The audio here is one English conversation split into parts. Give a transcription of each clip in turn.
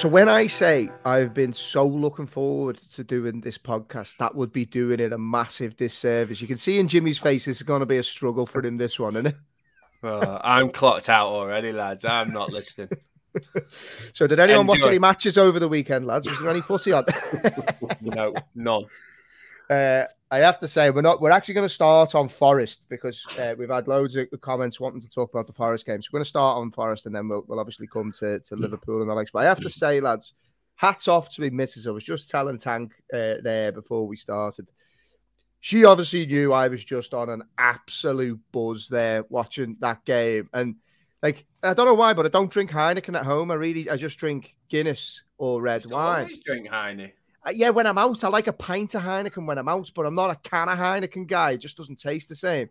So when I say I've been so looking forward to doing this podcast, that would be doing it a massive disservice. You can see in Jimmy's face this is going to be a struggle for him. This one, isn't it? Oh, I'm clocked out already, lads. I'm not listening. so, did anyone Enjoy. watch any matches over the weekend, lads? Was there any footy on? no, none. Uh, I have to say we're not. We're actually going to start on Forest because uh, we've had loads of comments wanting to talk about the Forest game. So we're going to start on Forest, and then we'll, we'll obviously come to, to Liverpool and the likes. But I have to say, lads, hats off to me, missus. I was just telling Tank uh, there before we started. She obviously knew I was just on an absolute buzz there watching that game, and like I don't know why, but I don't drink Heineken at home. I really, I just drink Guinness or red wine. always drink Heine. Uh, yeah, when I'm out, I like a pint of Heineken when I'm out, but I'm not a can of Heineken guy. It just doesn't taste the same.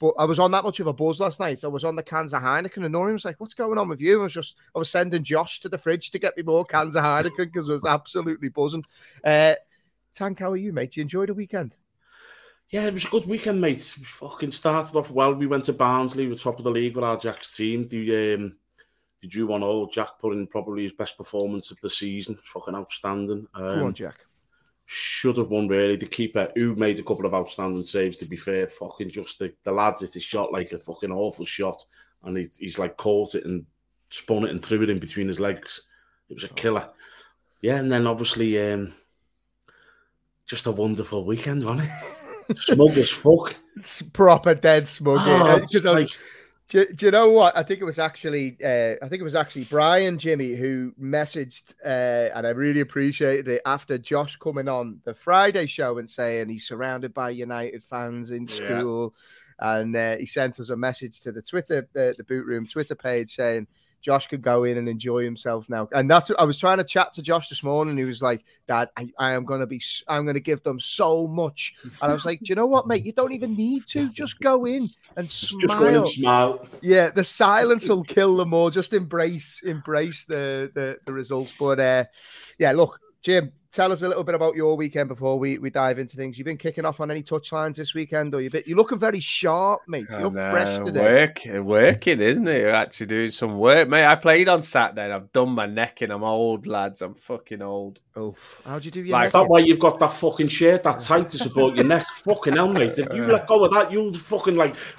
But I was on that much of a buzz last night. I was on the cans of Heineken, and Noreen was like, "What's going on with you?" I was just, I was sending Josh to the fridge to get me more cans of Heineken because I was absolutely buzzing. Uh, Tank, how are you, mate? You enjoyed the weekend? Yeah, it was a good weekend, mate. We fucking started off well. We went to Barnsley, we were top of the league with our Jack's team. The um, the drew one all. Jack put in probably his best performance of the season. Fucking outstanding. Um, Come on, Jack. should have won really. The keeper who made a couple of outstanding saves. To be fair, fucking just the, the lads hit his shot like a fucking awful shot, and he, he's like caught it and spun it and threw it in between his legs. It was a killer. Yeah, and then obviously um, just a wonderful weekend, wasn't it? Smug as fuck. It's proper dead smug. Oh, eh? it's like- do, do you know what? I think it was actually, uh, I think it was actually Brian Jimmy who messaged, uh, and I really appreciated it after Josh coming on the Friday show and saying he's surrounded by United fans in Yeah. school, and uh, he sent us a message to the Twitter, uh, the Boot Room Twitter page saying Josh could go in and enjoy himself now. And that's I was trying to chat to Josh this morning. He was like, "Dad, I, I am gonna be, I'm gonna give them so much," and I was like, "Do you know what, mate? You don't even need to. Just go in and smile." Just go in and smile. Yeah, the silence will kill them all. Just embrace, embrace the the, the results. But uh, yeah, look, Jim, tell us a little bit about your weekend before we, we dive into things. You've been kicking off on any touchlines this weekend, or you bit you're looking very sharp, mate. You look And, fresh uh, today. Work, working, isn't it? You're actually doing some work, mate. I played on Saturday. and I've done my neck, and I'm old, lads. I'm fucking old. Oh, how'd you do your Like. Is that why you've got that fucking shirt that tight to support your neck? Fucking hell, mate. If you let go of that, you'll fucking like.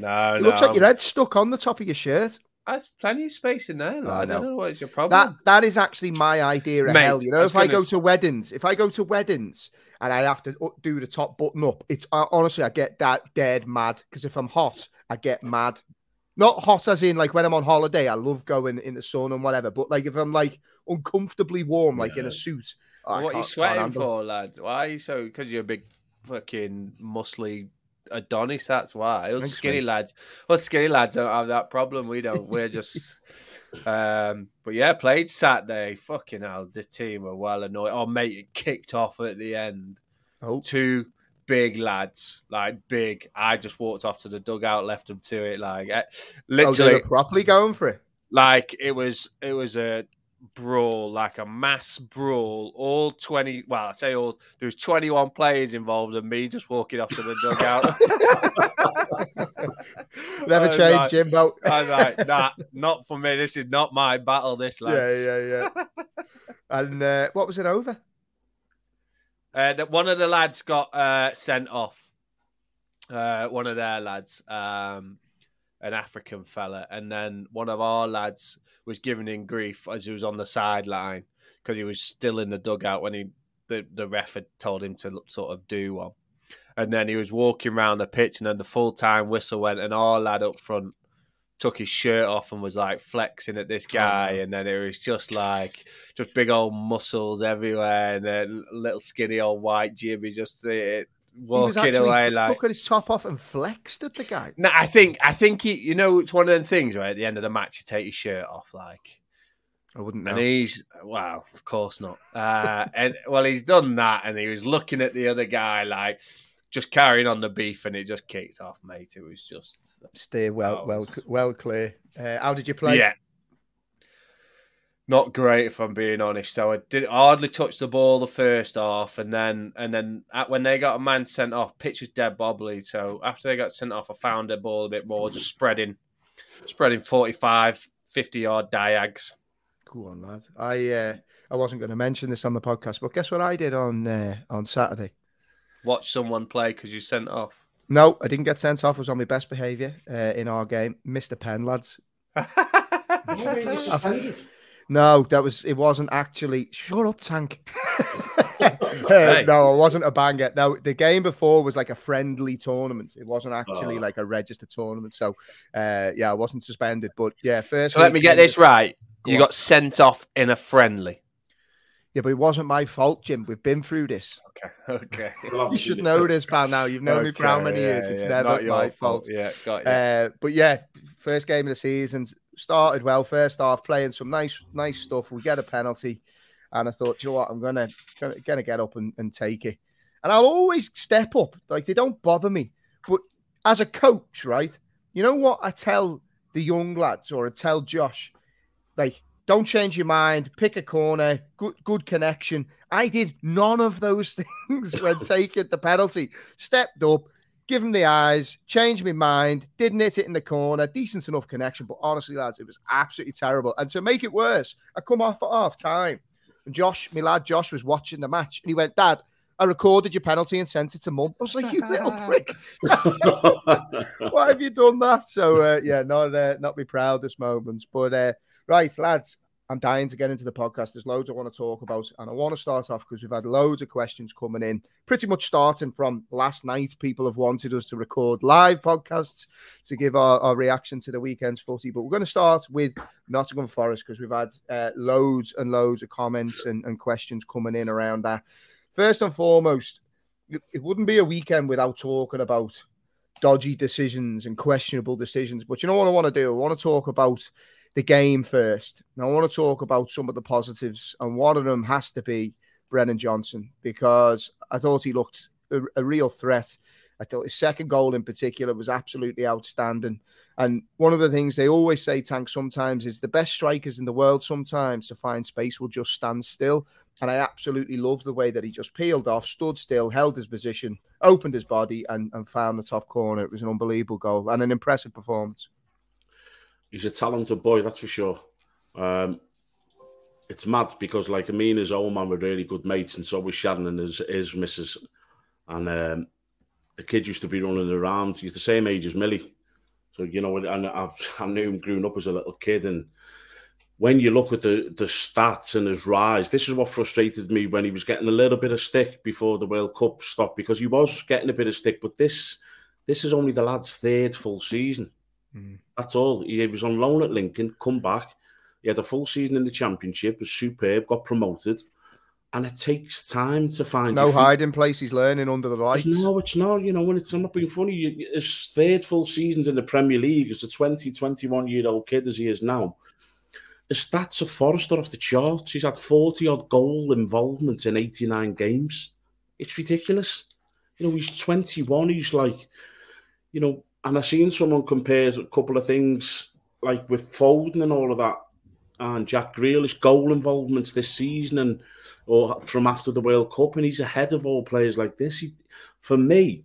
No, It no. looks like your head's stuck on the top of your shirt. There's plenty of space in there, lad. I know. don't know what's your problem. That that is actually my idea of Mate, hell. You know, if I go to weddings, if I go to weddings and I have to do the top button up, it's uh, honestly I get that dead mad because if I'm hot, I get mad. Not hot as in like when I'm on holiday, I love going in the sun and whatever. But like if I'm like uncomfortably warm, like in a suit, I what are you sweating for, lad? Why are you so? Because you're a big fucking muscly Adonis. That's why. Us Thanks, skinny mate. lads, us skinny lads don't have that problem. We don't. We're just. um But yeah, played Saturday. Fucking hell, the team were well annoyed. Oh mate, it kicked off at the end. Oh, Two big lads, like big. I just walked off to the dugout, left them to it. Like eh, oh, literally, were properly going for it. like it was it was a brawl like a mass brawl all 20 well i say all there was 21 players involved and me just walking off to the dugout Never I was changed, like- Jimbo. i was like nah not for me this is not my battle this yeah, yeah, yeah. and uh, what was it over? Uh, that one of the lads got uh, sent off. Uh, one of their lads, um, an African fella, and then one of our lads was giving him grief as he was on the sideline because he was still in the dugout when he the the ref had told him to sort of do one. And then he was walking around the pitch, and then the full time whistle went, and our lad up front took his shirt off and was like flexing at this guy, oh, and then it was just like just big old muscles everywhere, and then little skinny old white Jimmy just was walking away like. took his top off and flexed at the guy. No, I think I think he, you know, it's one of them things, right? At the end of the match, you take your shirt off, like, I wouldn't know. and he's well, of course not. Uh, and well, he's done that, and he was looking at the other guy, like, just carrying on the beef, and it just kicked off, mate. It was just, Stay well, That well, well clear. Uh, how did you play? yeah, not great if I'm being honest. So I did hardly touch the ball the first half, and then and then at, when they got a man sent off, pitch was dead bobbly. So after they got sent off, I found the ball a bit more, just spreading, spreading 45, 50 yard diags. Go on, lad. I uh, I wasn't going to mention this on the podcast, but guess what I did on uh, on Saturday? Watch someone play because you sent off. No, I didn't get sent off. I was on my best behaviour uh, in our game. Missed a pen, lads. No, that was it. Wasn't actually. Shut up, Tank. Uh, no, it wasn't a banger. No, the game before was like a friendly tournament. It wasn't actually Oh. like a registered tournament. So, uh, yeah, I wasn't suspended. But yeah, first. so let me get this the- right. Go You on. got sent off in a friendly. Yeah, but it wasn't my fault, Jim. We've been through this. Okay. Okay. You should know this, pal. Now you've known me for how many years? It's never my fault. Yeah, got you. Uh, but yeah, first game of the season started well. First half, playing some nice, nice stuff. We get a penalty, and I thought, you know what, I'm gonna gonna, gonna get up and, and take it. And I'll always step up. Like they don't bother me. But as a coach, right? You know what I tell the young lads, or I tell Josh, like. Don't change your mind. Pick a corner. Good, good connection. I did none of those things when taking the penalty. Stepped up, give him the eyes, changed my mind, didn't hit it in the corner, decent enough connection, but honestly, lads, it was absolutely terrible. And to make it worse, I come off at half time, and Josh, my lad Josh, was watching the match, and he went, "Dad, I recorded your penalty and sent it to mum." I was like, "You little prick! Why have you done that?" So uh, yeah, not uh, not be proudest moments, but uh, right, lads. I'm dying to get into the podcast. There's loads I want to talk about, and I want to start off because we've had loads of questions coming in. Pretty much starting from last night, people have wanted us to record live podcasts to give our, our reaction to the weekend's footy. But we're going to start with Nottingham Forest because we've had uh, loads and loads of comments and, and questions coming in around that. First and foremost, it, it wouldn't be a weekend without talking about dodgy decisions and questionable decisions. But you know what I want to do? I want to talk about the game first. Now, I want to talk about some of the positives, and one of them has to be Brennan Johnson because I thought he looked a, a real threat. I thought his second goal in particular was absolutely outstanding. And one of the things they always say, Tank, sometimes is the best strikers in the world sometimes to find space will just stand still. And I absolutely love the way that he just peeled off, stood still, held his position, opened his body, and, and found the top corner. It was an unbelievable goal and an impressive performance. He's a talented boy, that's for sure. Um, it's mad because, like, me and his old man were really good mates, and so was Shannon and his, his missus. And um, the kid used to be running around. He's the same age as Millie. So, you know, and I've, I knew him growing up as a little kid. And when you look at the, the stats and his rise, this is what frustrated me when he was getting a little bit of stick before the World Cup stopped because he was getting a bit of stick. But this this is only the lad's third full season. Mm. That's all. He was on loan at Lincoln, come back. He had a full season in the championship, was superb, got promoted. And it takes time to find No hiding place. He's learning under the lights. No, it's not. You know, when it's I'm not being funny. you- His third full seasons in the Premier League as a 20, 21 year old kid as he is now. His stats are Forrester off the charts. He's had 40 odd goal involvement in 89 games. It's ridiculous. You know, he's 21. He's like, you know, and I've seen someone compare a couple of things like with Foden and all of that and Jack Grealish goal involvements this season and or from after the World Cup, and he's ahead of all players like this. He, for me,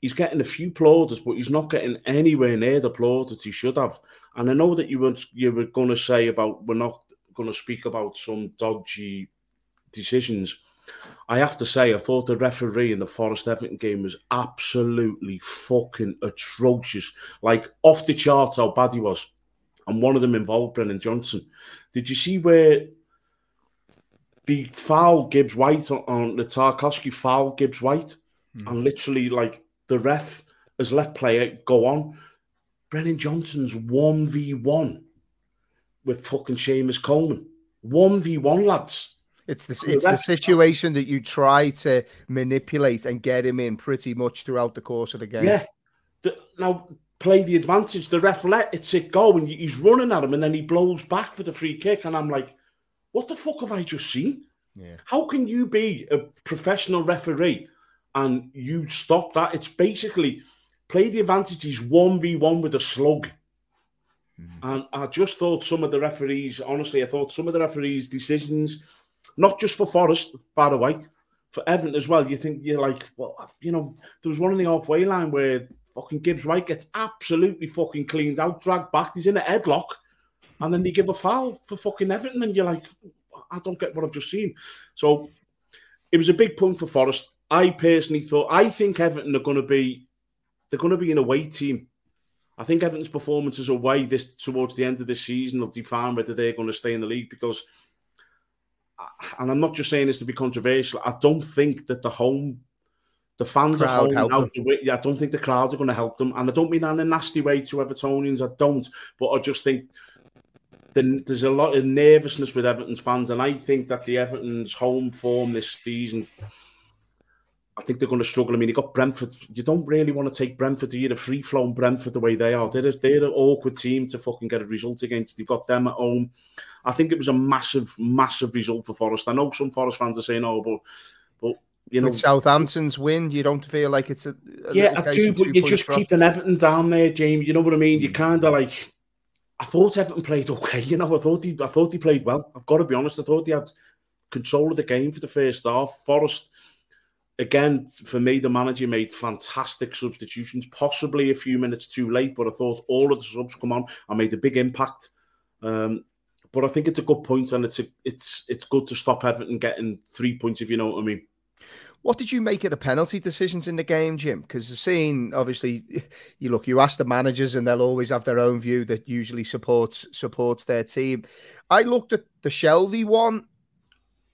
he's getting a few plaudits, but he's not getting anywhere near the plaudits he should have. And I know that you were you were going to say about we're not going to speak about some dodgy decisions. I have to say, I thought the referee in the Forest Everton game was absolutely fucking atrocious. Like off the charts how bad he was. And one of them involved Brennan Johnson. Did you see where the foul Gibbs White on, on the Tarkowski foul Gibbs White? Hmm. And literally, like, the ref has let player go on. Brennan Johnson's 1v1 with fucking Seamus Coleman. 1v1, lads. It's the, it's the situation that you try to manipulate and get him in pretty much throughout the course of the game. Yeah. The, now play the advantage. The ref let it sit go, and he's running at him, and then he blows back for the free kick. And I'm like, what the fuck have I just seen? Yeah. How can you be a professional referee and you stop that? It's basically play the advantage. He's one v one with a slug. Mm-hmm. And I just thought some of the referees, honestly, I thought some of the referees' decisions, not just for Forest, by the way, for Everton as well. You think you're like, well, you know, there was one on the halfway line where fucking Gibbs White gets absolutely fucking cleaned out, dragged back. He's in a headlock. and then they give a foul for fucking Everton, and you're like, I don't get what I've just seen. So it was a big point for Forest. I personally thought, I think Everton are going to be, they're going to be an away team. I think Everton's performances away this towards the end of the season will define whether they're going to stay in the league because, and I'm not just saying this to be controversial, I don't think that the home the fans crowd are out. Yeah, I don't think the crowd are going to help them, and I don't mean that in a nasty way to Evertonians. I don't, but I just think the, there's a lot of nervousness with Everton's fans, and I think that the Everton's home form this season, I think they're going to struggle. I mean, you got Brentford. You don't really want to take Brentford. You the free flowing Brentford the way they are. They're a, they're an awkward team to fucking get a result against. You've got them at home. I think it was a massive, massive result for Forest. I know some Forest fans are saying, "Oh, but." but you know, With Southampton's win, you don't feel like it's a, a yeah, I do, but you just keep an Everton down there, James. You know what I mean? You mm. kind of like I thought Everton played okay. You know, I thought he, I thought he played well. I've got to be honest. I thought he had control of the game for the first half. Forest, again, for me, the manager made fantastic substitutions. Possibly a few minutes too late, but I thought all of the subs come on and made a big impact. Um, but I think it's a good point, and it's a, it's it's good to stop Everton getting three points if you know what I mean. What did you make of the penalty decisions in the game, Jim? Because seeing obviously, you look, you ask the managers, and they'll always have their own view that usually supports supports their team. I looked at the Shelvey one.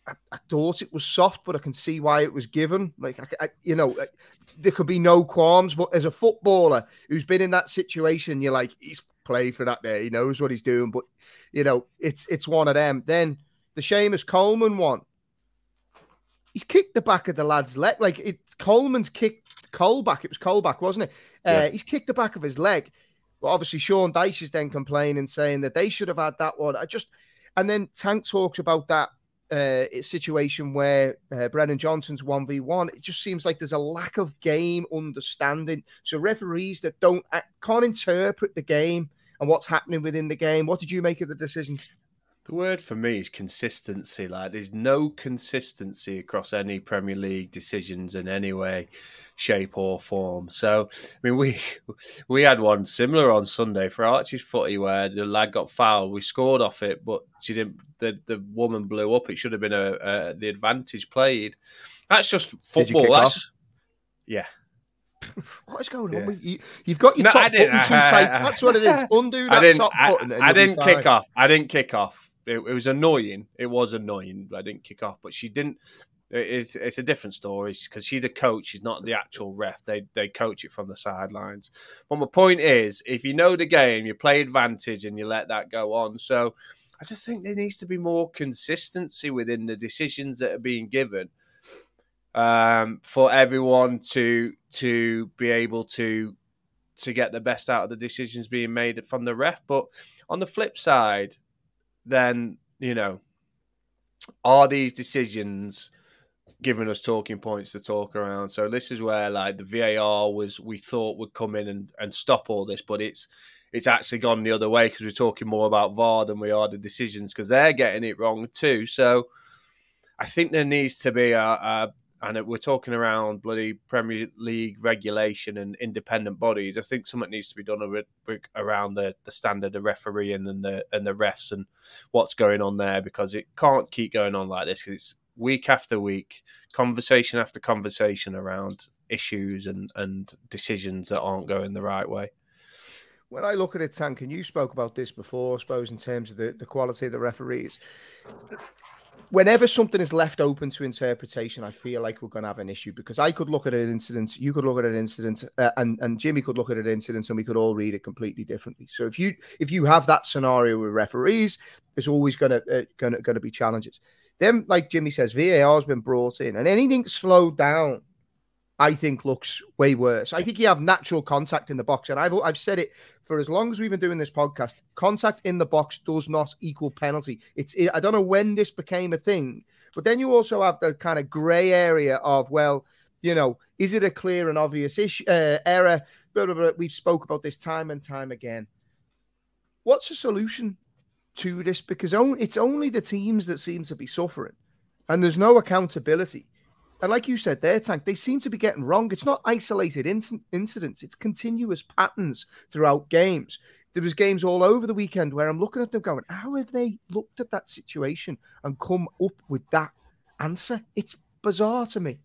I, I thought it was soft, but I can see why it was given. Like, I, I, you know, there could be no qualms. But as a footballer who's been in that situation, you're like, he's played for that day. He knows what he's doing. But you know, it's it's one of them. Then the Seamus Coleman one he's kicked the back of the lad's leg. Like it, Coleman's kicked Colback. It was Colback, wasn't it? Uh, yeah. He's kicked the back of his leg. But obviously, Sean Dyche is then complaining, saying that they should have had that one. I just, and then Tank talks about that uh, situation where uh, Brennan Johnson's 1v1. It just seems like there's a lack of game understanding. So, referees that don't can't interpret the game and what's happening within the game. What did you make of the decisions? The word for me is consistency. Like there's no consistency across any Premier League decisions in any way, shape or form. So I mean, we we had one similar on Sunday for Archie's footy where the lad got fouled. We scored off it, but she didn't. The the woman blew up. It should have been a, a the advantage played. That's just football. That's yeah. What is going yeah. on with you? You've got your no, top button too tight. That's what it is. Undo that top button. I, I didn't kick off. I didn't kick off it, it, was annoying. It was annoying. I didn't kick off, but she didn't. It's, it's a different story because she's a coach. She's not the actual ref. They they coach it from the sidelines. But my point is, if you know the game, you play advantage and you let that go on. So I just think there needs to be more consistency within the decisions that are being given um, for everyone to to be able to to get the best out of the decisions being made from the ref. But on the flip side, then you know, are these decisions giving us talking points to talk around? So this is where like the VAR was we thought would come in and, and stop all this, but it's it's actually gone the other way because we're talking more about VAR than we are the decisions because they're getting it wrong too. So I think there needs to be a, a and we're talking around bloody Premier League regulation and independent bodies. I think something needs to be done around the, the standard of refereeing and the and the refs and what's going on there because it can't keep going on like this it's week after week, conversation after conversation around issues and and decisions that aren't going the right way. When I look at it, Tank, and you spoke about this before, I suppose, in terms of the, the quality of the referees whenever something is left open to interpretation, I feel like we're going to have an issue because I could look at an incident, you could look at an incident, uh, and and Jimmy could look at an incident, and we could all read it completely differently. So if you if you have that scenario with referees, there's always going to uh, going to going to be challenges. Then, like Jimmy says, VAR has been brought in, and anything slowed down I think looks way worse. I think you have natural contact in the box, and I've I've said it for as long as we've been doing this podcast. Contact in the box does not equal penalty. It's it, I don't know when this became a thing, but then you also have the kind of grey area of well, you know, is it a clear and obvious issue uh, error? Blah, blah, blah. We've spoke about this time and time again. What's the solution to this? Because it's only the teams that seem to be suffering, and there's no accountability And like you said there, Tank, they seem to be getting wrong. It's not isolated inc- incidents, it's continuous patterns throughout games. There was games all over the weekend where I'm looking at them going, how have they looked at that situation and come up with that answer? It's bizarre to me.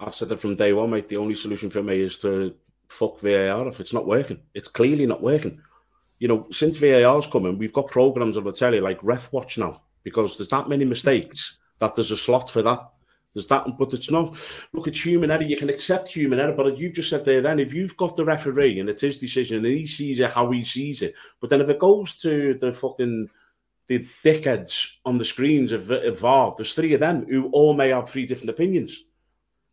I've said it from day one, mate. The only solution for me is to fuck VAR if it's not working. It's clearly not working. You know, since VAR's coming, we've got programs on the telly like Ref Watch now because there's that many mistakes that there's a slot for that. There's that, one, but it's not. Look, it's human error. You can accept human error, but you've just said there then, if you've got the referee and it's his decision and he sees it how he sees it, but then if it goes to the fucking the dickheads on the screens of, of VAR, there's three of them who all may have three different opinions.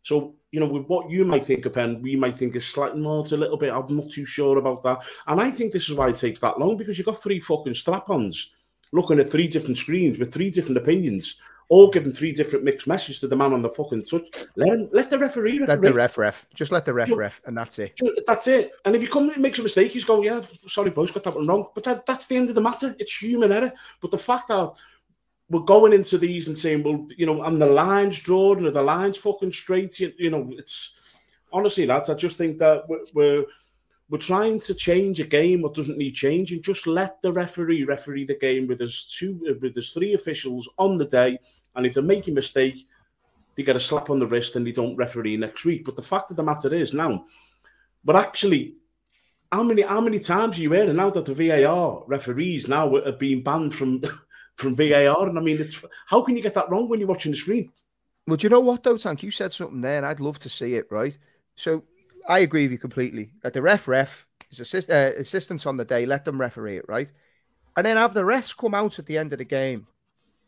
So, you know, with what you might think of Pen, we might think is slightly more to a little bit. I'm not too sure about that. And I think this is why it takes that long because you've got three fucking strap ons looking at three different screens with three different opinions all giving three different mixed messages to the man on the fucking touch. Let let the referee, referee. Let the ref ref. Just let the ref ref, and that's it. That's it. And if you come and makes a mistake, he's going, yeah, sorry, boys, got that one wrong. But that, that's the end of the matter. It's human error. But the fact that we're going into these and saying, well, you know, and the lines drawn, or the lines fucking straight, you, you know, it's honestly, lads, I just think that we're, we're we're trying to change a game what doesn't need changing. Just let the referee referee the game with his two uh, with his three officials on the day, and if they make a mistake, they get a slap on the wrist and they don't referee next week. But the fact of the matter is now, but actually, how many how many times are you hearing now that the VAR referees now are being banned from from VAR? And I mean, it's how can you get that wrong when you're watching the screen? Well, do you know what though, Tank? You said something there, and I'd love to see it. Right, so I agree with you completely. That the ref ref is assist, uh, assistance on the day. Let them referee it, right? And then have the refs come out at the end of the game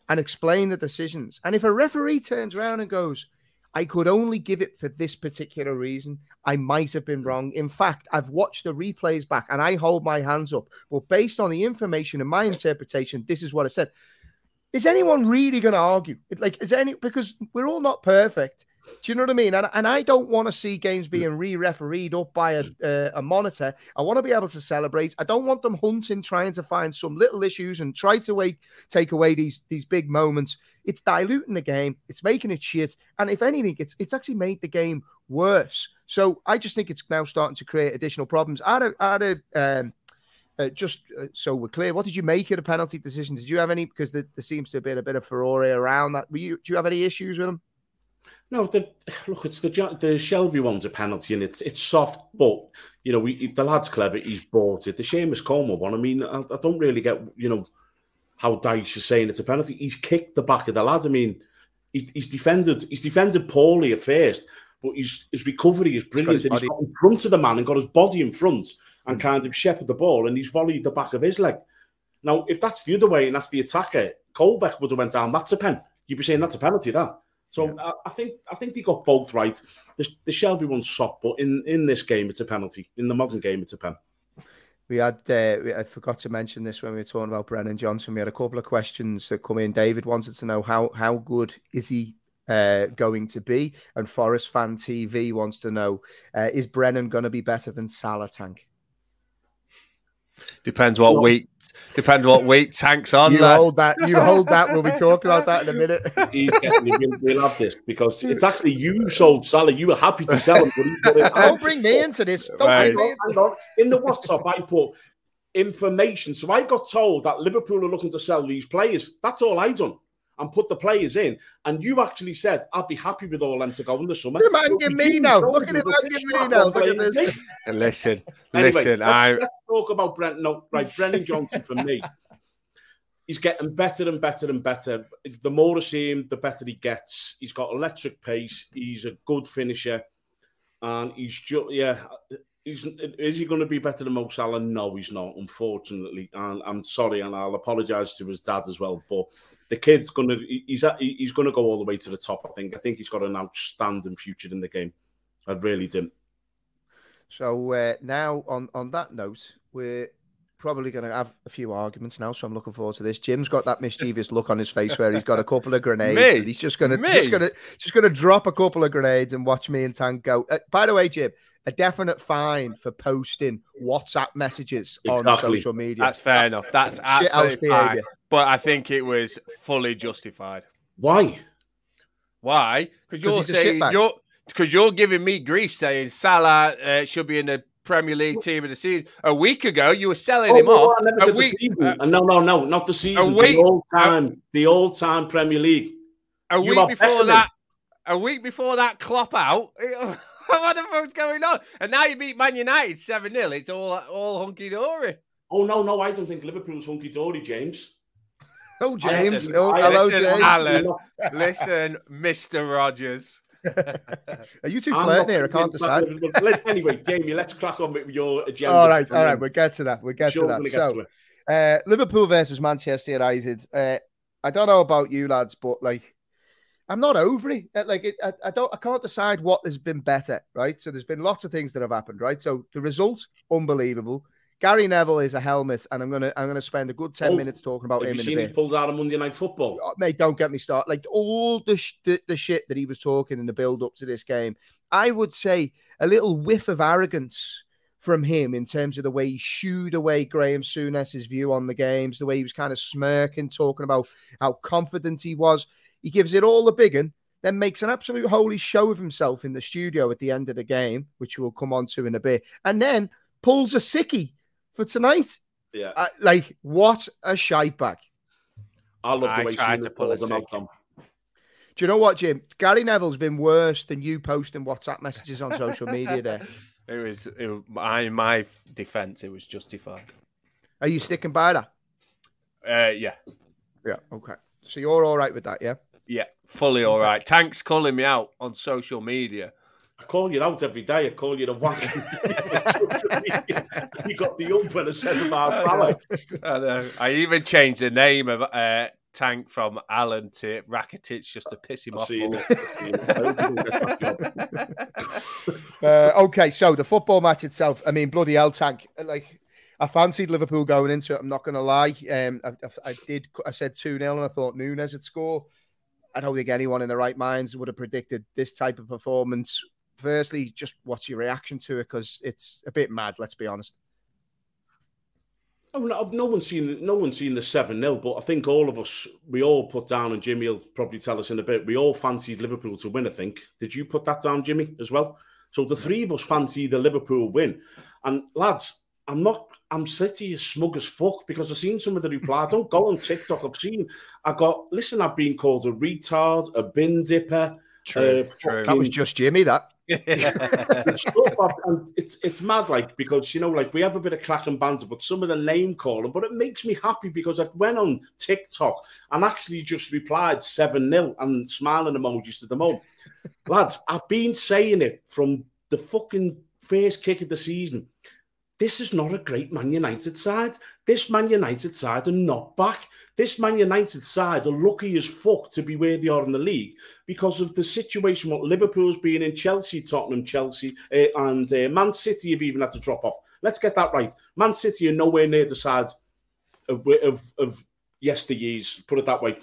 and explain the decisions. And if a referee turns around and goes, I could only give it for this particular reason. I might have been wrong. In fact, I've watched the replays back and I hold my hands up. But based on the information and my interpretation, this is what I said. Is anyone really going to argue? Like, is any because we're all not perfect. Do you know what I mean? And, and I don't want to see games being re-refereed up by a, uh, a monitor. I want to be able to celebrate. I don't want them hunting, trying to find some little issues and try to wait, take away these these big moments. It's diluting the game. It's making it shit. And if anything, it's it's actually made the game worse. So I just think it's now starting to create additional problems. Of, out of um, uh, just uh, so we're clear, what did you make of the penalty decision? Did you have any? Because there, there seems to have been a bit of furore around that. Were you? Do you have any issues with them? No, the, look, it's the the Shelvey one's a penalty and it's it's soft, but you know, we, the lad's clever. He's bought it. The Seamus Coleman one, I mean, I, I, don't really get you know how Dyche is saying it's a penalty. He's kicked the back of the lad. I mean, he, he's defended he's defended poorly at first, but his his recovery is brilliant. He's, and he's got in front of the man and got his body in front and kind of shepherded the ball, and he's volleyed the back of his leg. Now, if that's the other way and that's the attacker, Colback would have went down. That's a pen. You'd be saying that's a penalty, that. So yeah. I, I, think I think they got both right. The, the Shelvey one's soft, but in, in this game, it's a penalty. In the modern game, it's a pen. We had, uh, I forgot to mention this when we were talking about Brennan Johnson. We had a couple of questions that come in. David wanted to know how how good is he uh, going to be, and Forest Fan TV wants to know uh, is Brennan going to be better than Salah Tank? Depends what week. Depends what week tanks on. You lad. hold that. You hold that. We'll be talking about that in a minute. we'll, we'll have this because it's actually you sold Salah. You were happy to sell him. Don't bring me into this. Don't right. bring me into In the WhatsApp, I put information. So I got told that Liverpool are looking to sell these players. That's all I done and put the players in. And you actually said, I'd be happy with all them to go in the summer. You man give me now. Look at him, give me now. Look at this. Listen, anyway, listen. Let's, I... let's talk about Brent. No, right, Brennan Johnson for me. He's getting better and better and better. The more I see him, the better he gets. He's got electric pace. He's a good finisher, and he's just yeah. He's, is he going to be better than Mo Salah? No, he's not. Unfortunately, and I'm sorry, and I'll apologise to his dad as well. But the kid's gonna he's he's gonna go all the way to the top. I think. I think he's got an outstanding future in the game. I really do. So uh, now on on that note, we're probably going to have a few arguments now. So I'm looking forward to this. Jim's got that mischievous look on his face where he's got a couple of grenades. he's just going to just going to just going to drop a couple of grenades and watch me and Tank go. Uh, by the way, Jim, a definite fine for posting WhatsApp messages exactly. on social media. That's fair enough. That's absolutely fine. But I think it was fully justified. Why? Why? Because you're 'Cause he's a saying shitbag. you're because you're giving me grief saying Salah uh, should be in the Premier League team of the season. A week ago, you were selling him Oh, no, off. I never A said week- the season. uh, Uh, no, no, no, not the season. week- the old time, the old time Premier League. a You week before beckoning. that, a week before that, Klopp out. what the fuck's going on? And now you beat Man United seven 0 It's all all hunky dory. Oh no, no, I don't think Liverpool's hunky dory, James. Oh, James. Listen, oh, hello, listen, James. Alan. Listen, Mister Rogers. Are you two I'm flirting here? I can't decide. Anyway, Jamie, let's crack on with your agenda. All right, all right. We'll get to that. We'll get sure to that. get So, to. Uh, Liverpool versus Manchester United. Uh, I don't know about you lads, but like, I'm not over it. Uh, Like, it, I, I don't, I can't decide what has been better, right? So there's been lots of things that have happened, right? So the result, unbelievable. Gary Neville is a helmet, and I'm gonna, I'm gonna spend a good ten Oh, minutes talking about Have him you in a seen he's pulled out of Monday Night Football? Oh, mate, don't get me started. Like all the, sh- the the shit that he was talking in the build up to this game, I would say a little whiff of arrogance from him in terms of the way he shooed away Graham Souness's view on the games, the way he was kind of smirking, talking about how confident he was. He gives it all the big one, then makes an absolute holy show of himself in the studio at the end of the game, which we'll come on to in a bit, and then pulls a sickie for tonight. Yeah, Uh, like what a shite back. I love the I way tried Seamus to pull a them out. sick. Do you know what, Jim? Gary Neville's been worse than you posting WhatsApp messages on social media. There, It was, it was I, in my defense, it was justified. are you sticking by that? Uh, yeah, Yeah. Okay. So you're all right with that, yeah? yeah, fully all right. Tank's calling me out on social media. I call you out every day. I call you the wanker. you got the ump and a centre half fella. I know. I even changed the name of uh, Tank from Alan to Rakitic just to piss him I off. see you. more. I see you. I hope you don't get that job. Uh, okay. So the football match itself. I mean, bloody hell, tank. Like, I fancied Liverpool going into it. I'm not going to lie. Um, I, I, I did. I said two 0 and I thought Nunez would score. I don't think anyone in the right minds would have predicted this type of performance. Firstly, just what's your reaction to it? Because it's a bit mad. Let's be honest. Oh, no, no one's seen no one's seen the seven 0 but I think all of us we all put down, and Jimmy will probably tell us in a bit. We all fancied Liverpool to win. I think. Did you put that down, Jimmy, as well? So the three of us fancied the Liverpool win. And lads, I'm not. I'm City as smug as fuck because I've seen some of the reply. I Don't go on TikTok. I've seen. I got. Listen, I've been called a retard, a bin dipper. True, uh, true. That was just Jimmy. That. It's it's mad like because you know like we have a bit of crack and banter but some of the name calling but it makes me happy because I've went on TikTok and actually just replied 7-0 and smiling emojis to them all. Lads I've been saying it from the fucking first kick of the season this is not a great Man United side. This Man United side are not back. This Man United side are lucky as fuck to be where they are in the league because of the situation what Liverpool's been in, Chelsea, Tottenham, Chelsea, uh, and uh, Man City have even had to drop off. Let's get that right. Man City are nowhere near the side of, of, of yesteryears, put it that way.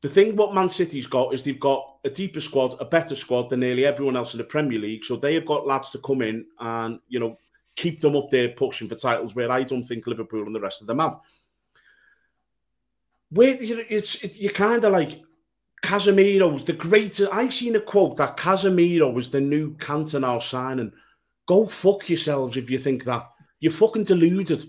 The thing what Man City's got is they've got a deeper squad, a better squad than nearly everyone else in the Premier League. So they have got lads to come in and, you know, keep them up there pushing for titles where I don't think Liverpool and the rest of them have. Where you it's it, you're kind of like Casemiro's the greatest. I seen a quote that Casemiro was the new Cantona signing. Go fuck yourselves if you think that. You're fucking deluded.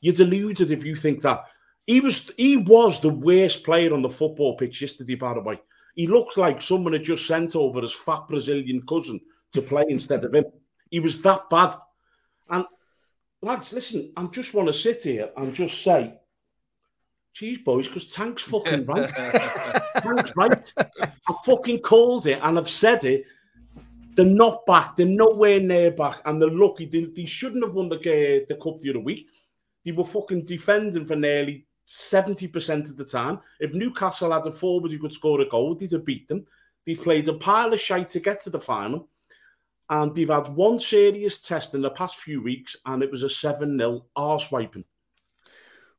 You're deluded if you think that. He was he was the worst player on the football pitch yesterday, by the way. He looked like someone had just sent over his fat Brazilian cousin to play instead of him. He was that bad. And lads, listen, I just want to sit here and just say, geez, boys, because Tank's fucking right. Tank's right. I fucking called it and I've said it. They're not back. They're nowhere near back. And they're lucky. They, they shouldn't have won the, uh, the cup the other week. They were fucking defending for nearly 70% of the time. If Newcastle had a forward who could score a goal, they'd have beat them. They've played a pile of shite to get to the final. And they've had one serious test in the past few weeks, and it was a 7 0 arse wiping.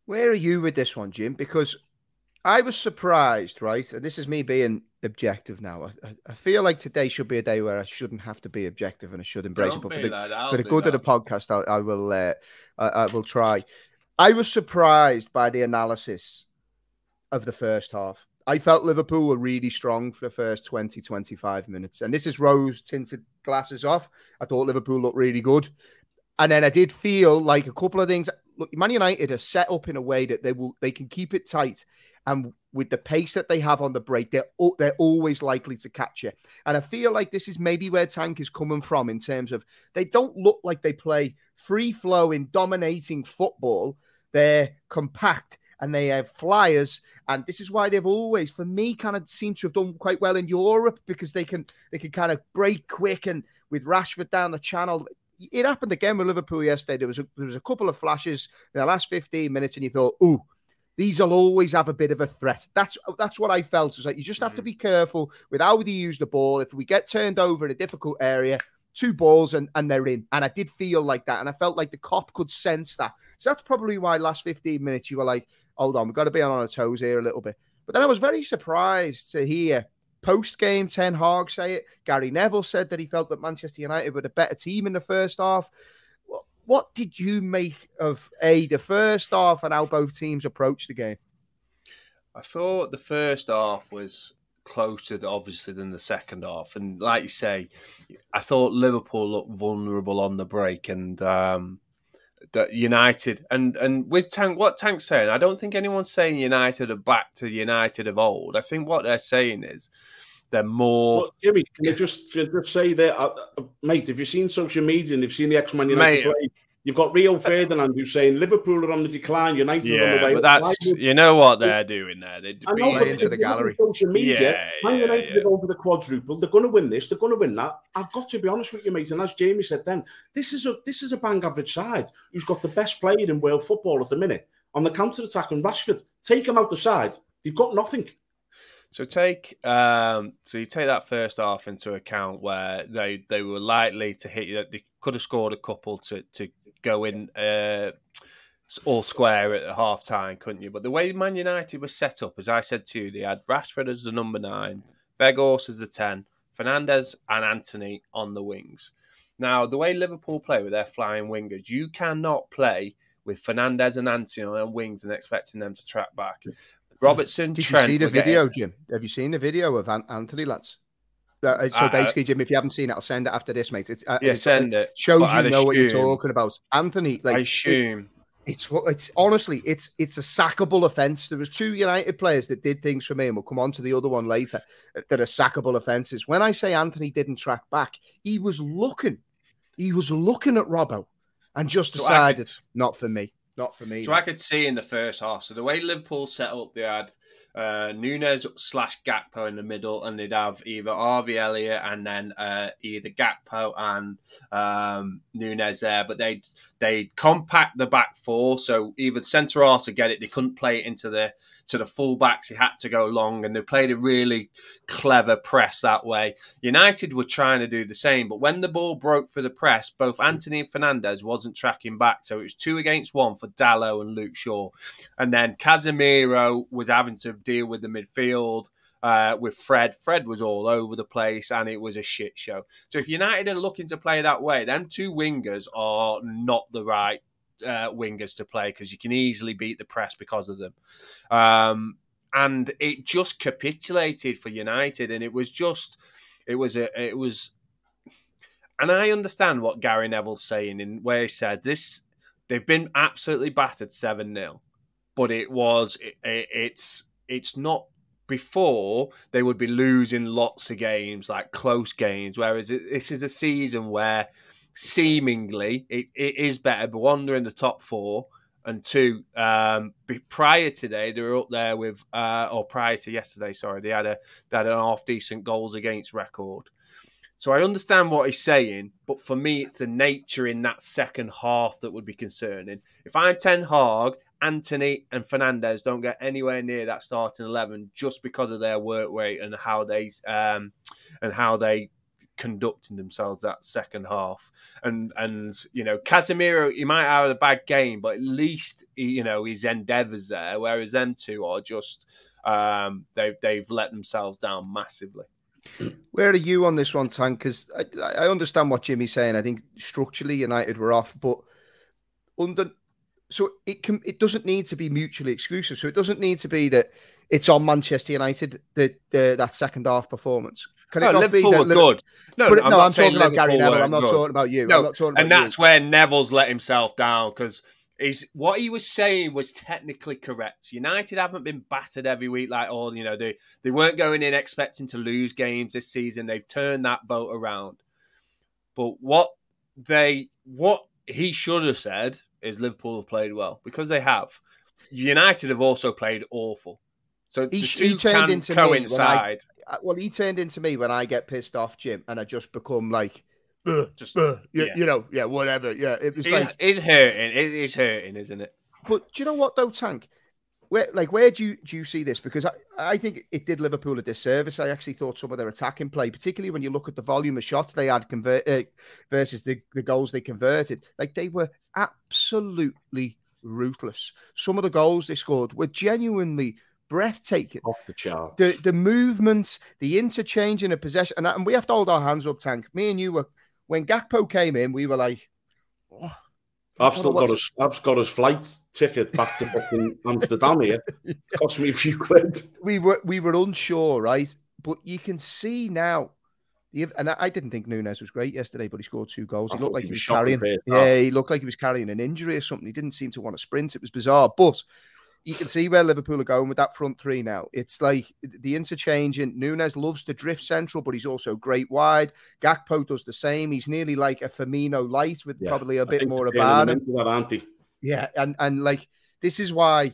Where are you with this one, Jim? Because I was surprised, right? And this is me being objective now. I, I- I feel like today should be a day where I shouldn't have to be objective and I should embrace it. Don't But for the, like that, I'll for the do good of the podcast, I, I will. Uh, I, I will try. I was surprised by the analysis of the first half. I felt Liverpool were really strong for the first 20, 25 minutes. And this is rose tinted glasses off. I thought Liverpool looked really good. And then I did feel like a couple of things. Look, Man United are set up in a way that they will they can keep it tight. And with the pace that they have on the break, they're they're always likely to catch it. And I feel like this is maybe where Tank is coming from in terms of they don't look like they play free flowing, dominating football. They're compact and they have flyers. And this is why they've always, for me, kind of seem to have done quite well in Europe because they can they can kind of break quick and with Rashford down the channel. It happened again with Liverpool yesterday. There was a, there was a couple of flashes in the last 15 minutes, and you thought, "Ooh, these will always have a bit of a threat. That's that's what I felt. It's like you just have mm-hmm. to be careful with how they use the ball. If we get turned over in a difficult area, two balls and, and they're in. And I did feel like that. And I felt like the Kop could sense that. So that's probably why last 15 minutes you were like, hold on, we've got to be on our toes here a little bit. But then I was very surprised to hear post game Ten Hag say it. Gary Neville said that he felt that Manchester United were the better team in the first half. What did you make of A, the first half and how both teams approached the game? I thought the first half was closer, obviously, than the second half. And like you say, I thought Liverpool looked vulnerable on the break, and um, United and and with Tank, what Tank's saying, I don't think anyone's saying United are back to United of old. I think what they're saying is they're more. Well, Jimmy, can you just, can just say that, uh, uh, mate? If you've seen social media and you've seen the X Man United mate, play, You've got Rio Ferdinand who's saying Liverpool are on the decline, United yeah, are on the way. But that's you know what they're doing there. They're know, into the gallery. Social media, yeah, Man yeah, United yeah. are going for the quadruple. They're going to win this. They're going to win that. I've got to be honest with you, mate. And as Jamie said, then this is a this is a bang average side who's got the best player in world football at the minute on the counter attack. And Rashford, take him out the side. They've got nothing. So take um, so you take that first half into account where they they were likely to hit you. They could have scored a couple to to go in uh, all square at half time, couldn't you? But the way Man United was set up, as I said to you, they had Rashford as the number nine, Weghorst as the 10, Fernandes and Antony on the wings. Now, the way Liverpool play with their flying wingers, you cannot play with Fernandes and Antony on their wings and expecting them to track back. Robertson, Did Trent you see the video, getting... Jim? Have you seen the video of Antony, lads? Uh, so uh, basically, Jim, if you haven't seen it, I'll send it after this, mate. It's, uh, yeah, it's, send it. Shows you I'd know assume, what you're talking about. Antony, like I assume. It, it's what it's honestly, it's it's a sackable offence. There was two United players that did things for me, and we'll come on to the other one later. Uh, that are sackable offences. When I say Antony didn't track back, he was looking, he was looking at Robbo, and just decided could, not for me, not for me. So I could see in the first half. So the way Liverpool set up, they had uh, Nunez slash Gakpo in the middle, and they'd have either Harvey Elliott and then uh, either Gakpo and um, Nunez there. But they'd they'd compact the back four, so either centre half to get it, they couldn't play it into the to the fullbacks. He had to go long, and they played a really clever press that way. United were trying to do the same, but when the ball broke for the press, both Antony and Fernandes wasn't tracking back, so it was two against one for Dalot and Luke Shaw, and then Casemiro was having to deal with the midfield. Uh, with Fred. Fred was all over the place and it was a shit show. So if United are looking to play that way, them two wingers are not the right uh, wingers to play because you can easily beat the press because of them. Um, and it just capitulated for United, and it was just, it was a, it was, and I understand what Gary Neville's saying in where he said this, they've been absolutely battered seven 0 but it was, it, it, it's, it's not before they would be losing lots of games, like close games. Whereas this is a season where seemingly it, it is better. But one, they're in the top four, and two, um, prior today they were up there with, uh, or prior to yesterday, sorry, they had a they had an half decent goals against record. So I understand what he's saying, but for me, it's the nature in that second half that would be concerning. If I'm Ten Hag, Antony and Fernandes don't get anywhere near that starting eleven just because of their work rate and how they um, and how they conducting themselves that second half. And and you know, Casemiro, he might have a bad game, but at least you know his endeavours there. Whereas them two are just um, they've they've let themselves down massively. Where are you on this one, Tank? Because I, I understand what Jimmy's saying. I think structurally United were off, but under so it can it doesn't need to be mutually exclusive. So it doesn't need to be that it's on Manchester United the, the that second half performance. Can it No, not Liverpool be were that, good. No, But, I'm no, not I'm talking about Gary Liverpool Neville. I'm not good. talking about you. No, I'm not talking about and that's you. where Neville's let himself down because he's what he was saying was technically correct. United haven't been battered every week like all you know they they weren't going in expecting to lose games this season. They've turned that boat around. But what they what he should have said is Liverpool have played well because they have. United have also played awful. So He he turned can into me when I- coincide. Uh, Well, he turned into me when I get pissed off, Jim, and I just become like, Just you, yeah. you know, yeah, whatever. Yeah, it was It- like, it's hurting. It is hurting, isn't it? but do you know what though, Tank? Where, like, where do you do you see this? Because I, I think it did Liverpool a disservice. I actually thought some of their attacking play, particularly when you look at the volume of shots they had convert uh, versus the, the goals they converted, like they were absolutely ruthless. Some of the goals they scored were genuinely breathtaking. Off the chart. the the movements, the interchange in a possession, and, and we have to hold our hands up, Tank. Me and you were when Gakpo came in, we were like, oh, I've still got his, I've got his flight ticket back to fucking Amsterdam here. Cost me a few quid. we were we were unsure, right? But you can see now. And I didn't think Nunez was great yesterday, but he scored two goals. I looked like he he was was carrying. Yeah, he looked like he was carrying an injury or something. He didn't seem to want to sprint. It was bizarre, but you can see where Liverpool are going with that front three now. It's like the interchange. in Nunez loves to drift central, but he's also great wide. Gakpo does the same. He's nearly like a Firmino light with Yeah, probably a I bit more about him. that. Yeah, and and like this is why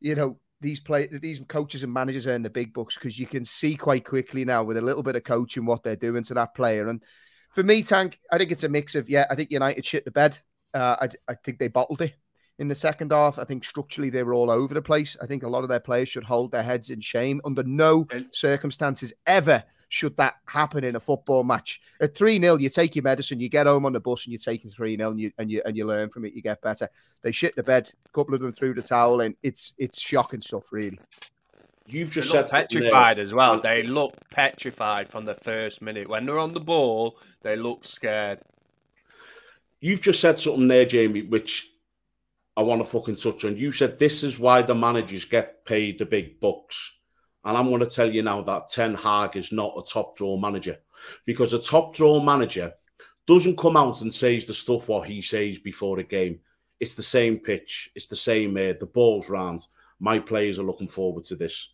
you know these play these coaches and managers earn the big bucks because you can see quite quickly now with a little bit of coaching what they're doing to that player. And for me, Tank, I think it's a mix of yeah, I think United shit the bed. Uh, I I think they bottled it in the second half. I think structurally they were all over the place. I think a lot of their players should hold their heads in shame. Under no circumstances ever should that happen in a football match. At 3 0, you take your medicine, you get home on the bus and you take it 3 0 and you, and, you, and you learn from it, you get better. They shit the bed, a couple of them threw the towel in. It's it's shocking stuff, really. You've They just look said petrified as well. They look petrified from the first minute. When they're on the ball, they look scared. You've just said something there, Jamie, which I want to fucking touch on. You said this is why the managers get paid the big bucks. And I'm going to tell you now that Ten Hag is not a top draw manager because a top draw manager doesn't come out and says the stuff what he says before a game. It's the same pitch, it's the same air, the ball's round. My players are looking forward to this.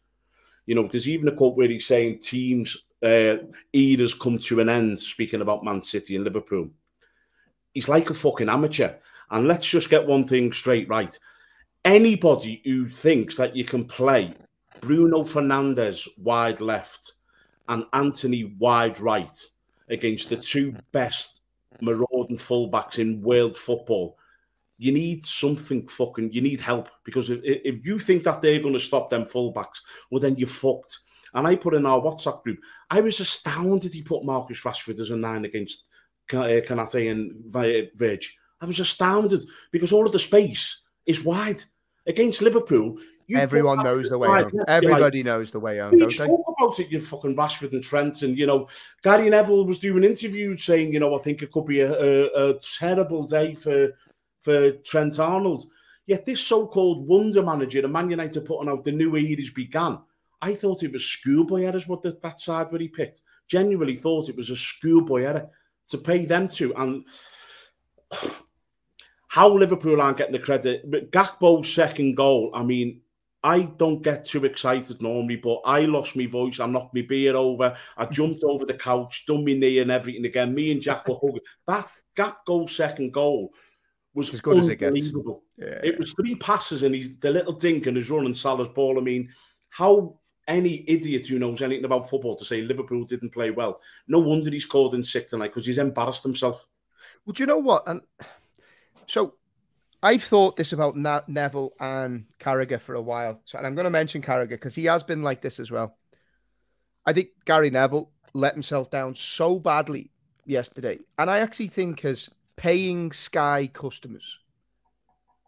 You know, there's even a quote where he's saying teams uh, eras come to an end. Speaking about Man City and Liverpool, he's like a fucking amateur. And let's just get one thing straight right. Anybody who thinks that you can play Bruno Fernandes wide left and Antony wide right against the two best marauding fullbacks in world football, you need something fucking, you need help because if, if you think that they're going to stop them fullbacks, well, then you're fucked. And I put in our WhatsApp group, I was astounded he put Marcus Rashford as a nine against uh, Konaté and Vi- Virg. I was astounded because all of the space is wide. Against Liverpool, you Everyone knows the way wide home. you're like, Everybody knows the way home, they? spoke about it, you fucking Rashford and Trent, and you know, Gary Neville was doing interviews saying, you know, I think it could be a, a, a terrible day for for Trent Arnold. Yet this so-called wonder manager, the Man United putting out the new era's began. I thought it was schoolboy errors what the, that side where he picked. Genuinely thought it was a schoolboy error to pay them to, and how Liverpool aren't getting the credit. But Gakpo's second goal, I mean, I don't get too excited normally, but I lost my voice. I knocked my beer over. I jumped over the couch, done my knee and everything again. Me and Jack were hugging. That Gakpo second goal was As good as it gets. unbelievable. Yeah. It was three passes and he's the little dink and his running Salah's ball. I mean, how any idiot who knows anything about football to say Liverpool didn't play well. No wonder he's called in sick tonight because he's embarrassed himself. Well, do you know what? And so I've thought this about Na- Neville and Carragher for a while. So, and I'm going to mention Carragher because he has been like this as well. I think Gary Neville let himself down so badly yesterday. And I actually think as paying Sky customers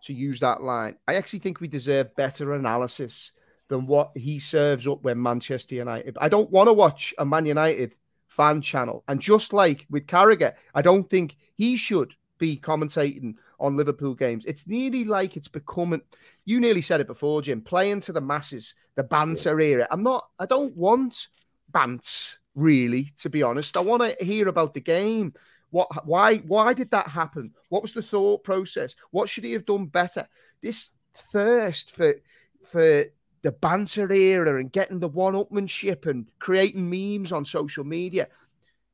to use that line, I actually think we deserve better analysis than what he serves up when Manchester United. I don't want to watch a Man United fan channel. And just like with Carragher, I don't think he should be commentating on Liverpool games. It's nearly like it's becoming. You nearly said it before, Jim. Playing to the masses, the banter era. I'm not. I don't want bants really, to be honest. I want to hear about the game. What? Why? Why did that happen? What was the thought process? What should he have done better? This thirst for for the banter era and getting the one-upmanship and creating memes on social media.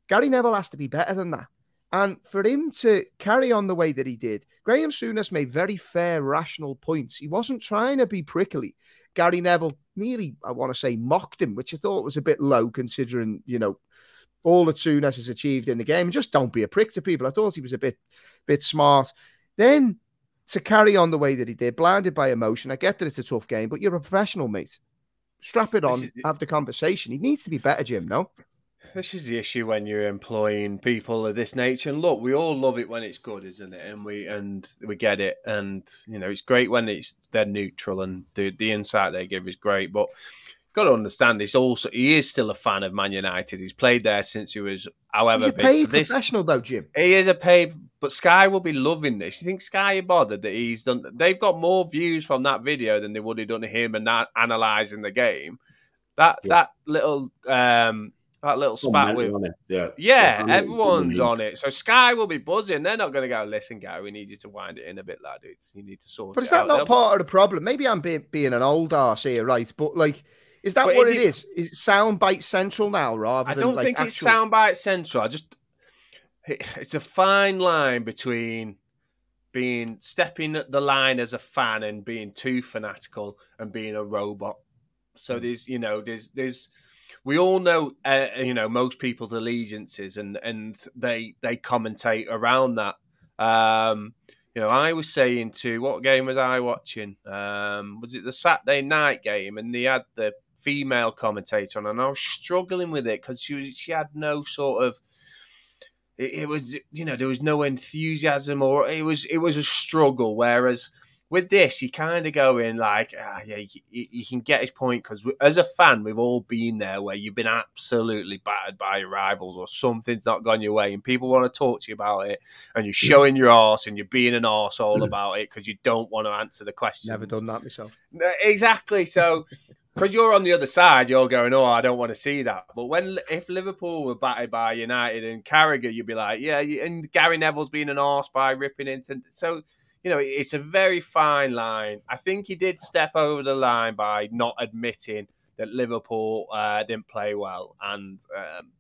Gary Neville has to be better than that. And for him to carry on the way that he did, Graham Souness made very fair, rational points. He wasn't trying to be prickly. Gary Neville nearly, I want to say, mocked him, which I thought was a bit low considering, you know, all that Souness has achieved in the game. Just don't be a prick to people. I thought he was a bit, bit smart. Then to carry on the way that he did, blinded by emotion. I get that it's a tough game, but you're a professional, mate. Strap it on, have the conversation. He needs to be better, Jim, no? This is the issue when you're employing people of this nature. And look, we all love it when it's good, isn't it? And we and we get it. And you know, it's great when it's they're neutral and the the insight they give is great. But got to understand he's also he is still a fan of Man United. He's played there since he was however he's a paid this, professional though, Jim. He is a paid, but Sky will be loving this. You think Sky are bothered that he's done? They've got more views from that video than they would have done him and that analysing the game. That yeah. that little um that little spat with yeah yeah everyone's on it. So Sky will be buzzing. They're not going to go. Listen, Gary, we need you to wind it in a bit, lad. It's, you need to sort. But is that out. not They'll... part of the problem? Maybe I'm being being an old arse here, right? But like is that but what it, it is? Is soundbite central now rather than I don't like think actual... it's soundbite central. I just it's a fine line between being stepping the line as a fan and being too fanatical and being a robot. So hmm. there's you know there's there's we all know uh, you know most people's allegiances and and they they commentate around that. Um, you know, I was saying to what game was I watching? Um, was it the Saturday night game? And they had the female commentator on, and I was struggling with it because she was she had no sort of. It, it, was you know there was no enthusiasm or it was it was a struggle. Whereas with this, you kind of go in like, ah, yeah, you, you can get his point because as a fan, we've all been there where you've been absolutely battered by your rivals or something's not gone your way, and people want to talk to you about it, and you're showing your arse and you're being an arse all about it because you don't want to answer the questions. Never done that myself. Exactly. So because you're on the other side, you're going, "Oh, I don't want to see that." But when if Liverpool were battered by United and Carragher, you'd be like, "Yeah," and Gary Neville's being an arse by ripping into. So you know, it's a very fine line. I think he did step over the line by not admitting that Liverpool uh, didn't play well, and um,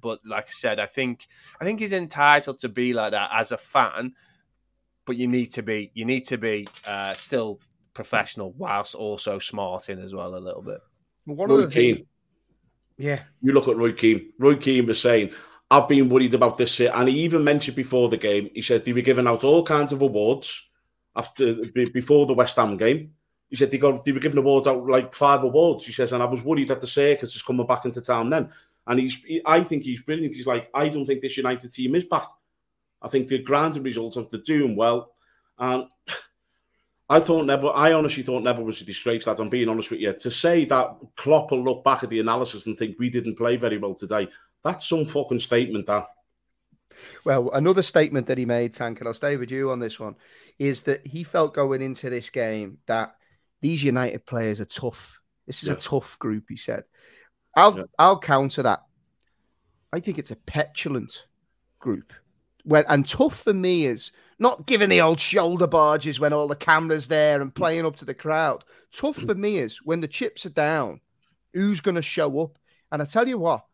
but like I said, I think I think he's entitled to be like that as a fan. But you need to be you need to be uh, still professional whilst also smarting as well a little bit. One Roy Keane. Things... Yeah. You look at Roy Keane. Roy Keane was saying, I've been worried about this. And he even mentioned before the game, he said they were giving out all kinds of awards after before the West Ham game. He said they got they were giving awards out like five awards. He says, and I was worried that the circus is coming back into town then. And he's, he, I think he's brilliant. He's like, I don't think this United team is back. I think the grounding results of the doing well, and I thought never. I honestly thought never was a disgrace, lads. I'm being honest with you. To say that Klopp will look back at the analysis and think we didn't play very well today, that's some fucking statement. That. Well, another statement that he made, Tank, and I'll stay with you on this one, is that he felt going into this game that these United players are tough. This is yeah. a tough group. He said. I'll yeah. I'll counter that. I think it's a petulant group. When and tough for me is not giving the old shoulder barges when all the cameras there and playing up to the crowd. Tough for me is when the chips are down, who's going to show up? And I tell you what,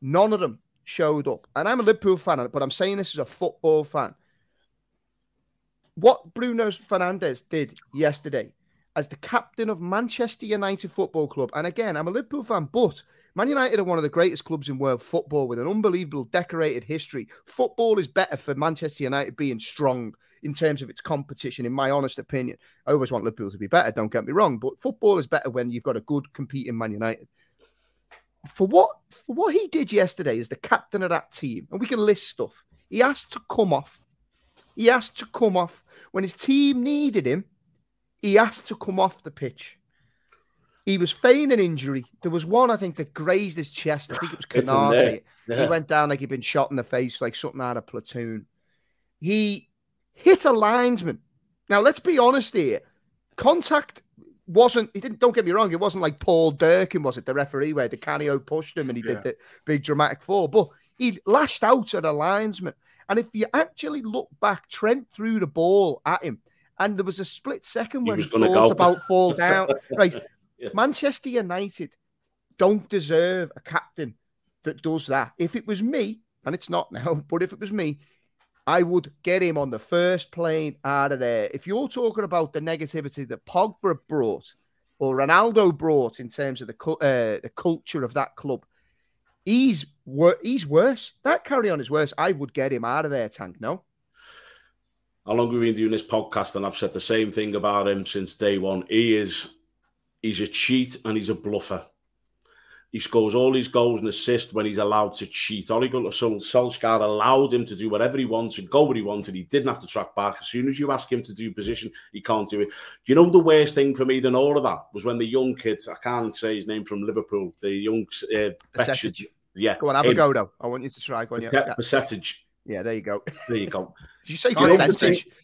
none of them showed up. And I'm a Liverpool fan, but I'm saying this as a football fan. What Bruno Fernandes did yesterday as the captain of Manchester United Football Club, and again, I'm a Liverpool fan, but Man United are one of the greatest clubs in world football with an unbelievable decorated history. Football is better for Manchester United being strong in terms of its competition, in my honest opinion. I always want Liverpool to be better, don't get me wrong, but football is better when you've got a good competing Man United. For what for what he did yesterday as the captain of that team, and we can list stuff. He asked to come off. He asked to come off when his team needed him. He asked to come off the pitch. He was feigning injury. There was one, I think, that grazed his chest. I think it was Konaté. Yeah. He went down like he'd been shot in the face, like something out of platoon. He hit a linesman. Now, let's be honest here. Contact wasn't, he didn't, don't get me wrong, it wasn't like Paul Durkin, was it, the referee, where Di Canio pushed him and he yeah. did the big dramatic fall, but he lashed out at a linesman. And if you actually look back, Trent threw the ball at him, and there was a split second when he, he thought go. about fall down. right. Yeah. Manchester United don't deserve a captain that does that. If it was me, and it's not now, but if it was me, I would get him on the first plane out of there. If you're talking about the negativity that Pogba brought or Ronaldo brought in terms of the uh, the culture of that club, he's wor- he's worse. That carry on is worse. I would get him out of there, Tank. No. How long have we been doing this podcast? And I've said the same thing about him since day one. He is he's a cheat and he's a bluffer. He scores all his goals and assists when he's allowed to cheat. Ole Gunnar Solskjaer allowed him to do whatever he wanted, go where he wanted. He didn't have to track back. As soon as you ask him to do position, he can't do it. You know the worst thing for me than all of that was when the young kids, I can't say his name from Liverpool, the young uh, Betchage, yeah. Go on, have him. a go though. I want you to try. Go on, yeah. Percentage. Yeah, there you go. There you go. Did you say percentage?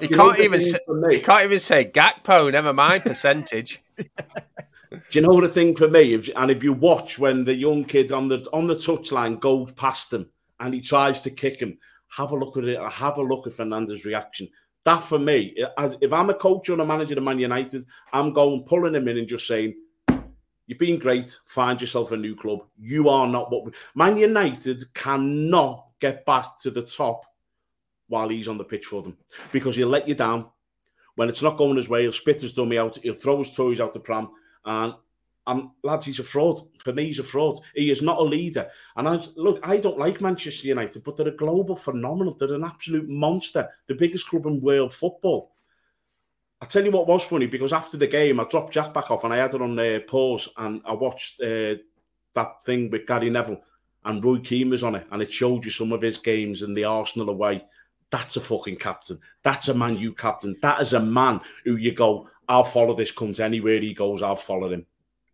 You, can't even say, you can't even say Gakpo. Never mind percentage. Do you know the thing for me? If, and if you watch when the young kid on the on the touchline goes past him and he tries to kick him, have a look at it. Have a look at Fernandes's reaction. That for me, if I'm a coach or a manager of Man United, I'm going pulling him in and just saying, "You've been great. Find yourself a new club. You are not what we... Man United cannot get back to the top while he's on the pitch for them because he'll let you down. When it's not going his way, he'll spit his dummy out. He'll throw his toys out the pram and and lads, he's a fraud. For me, he's a fraud. He is not a leader. And I look, I don't like Manchester United, but they're a global phenomenon. They're an absolute monster, the biggest club in world football. I tell you what was funny because after the game, I dropped Jack back off and I had it on uh, pause and I watched uh, that thing with Gary Neville and Roy Keane was on it and it showed you some of his games in the Arsenal away. That's a fucking captain. That's a man you captain. That is a man who you go, I'll follow this cunt anywhere he goes. I'll follow him.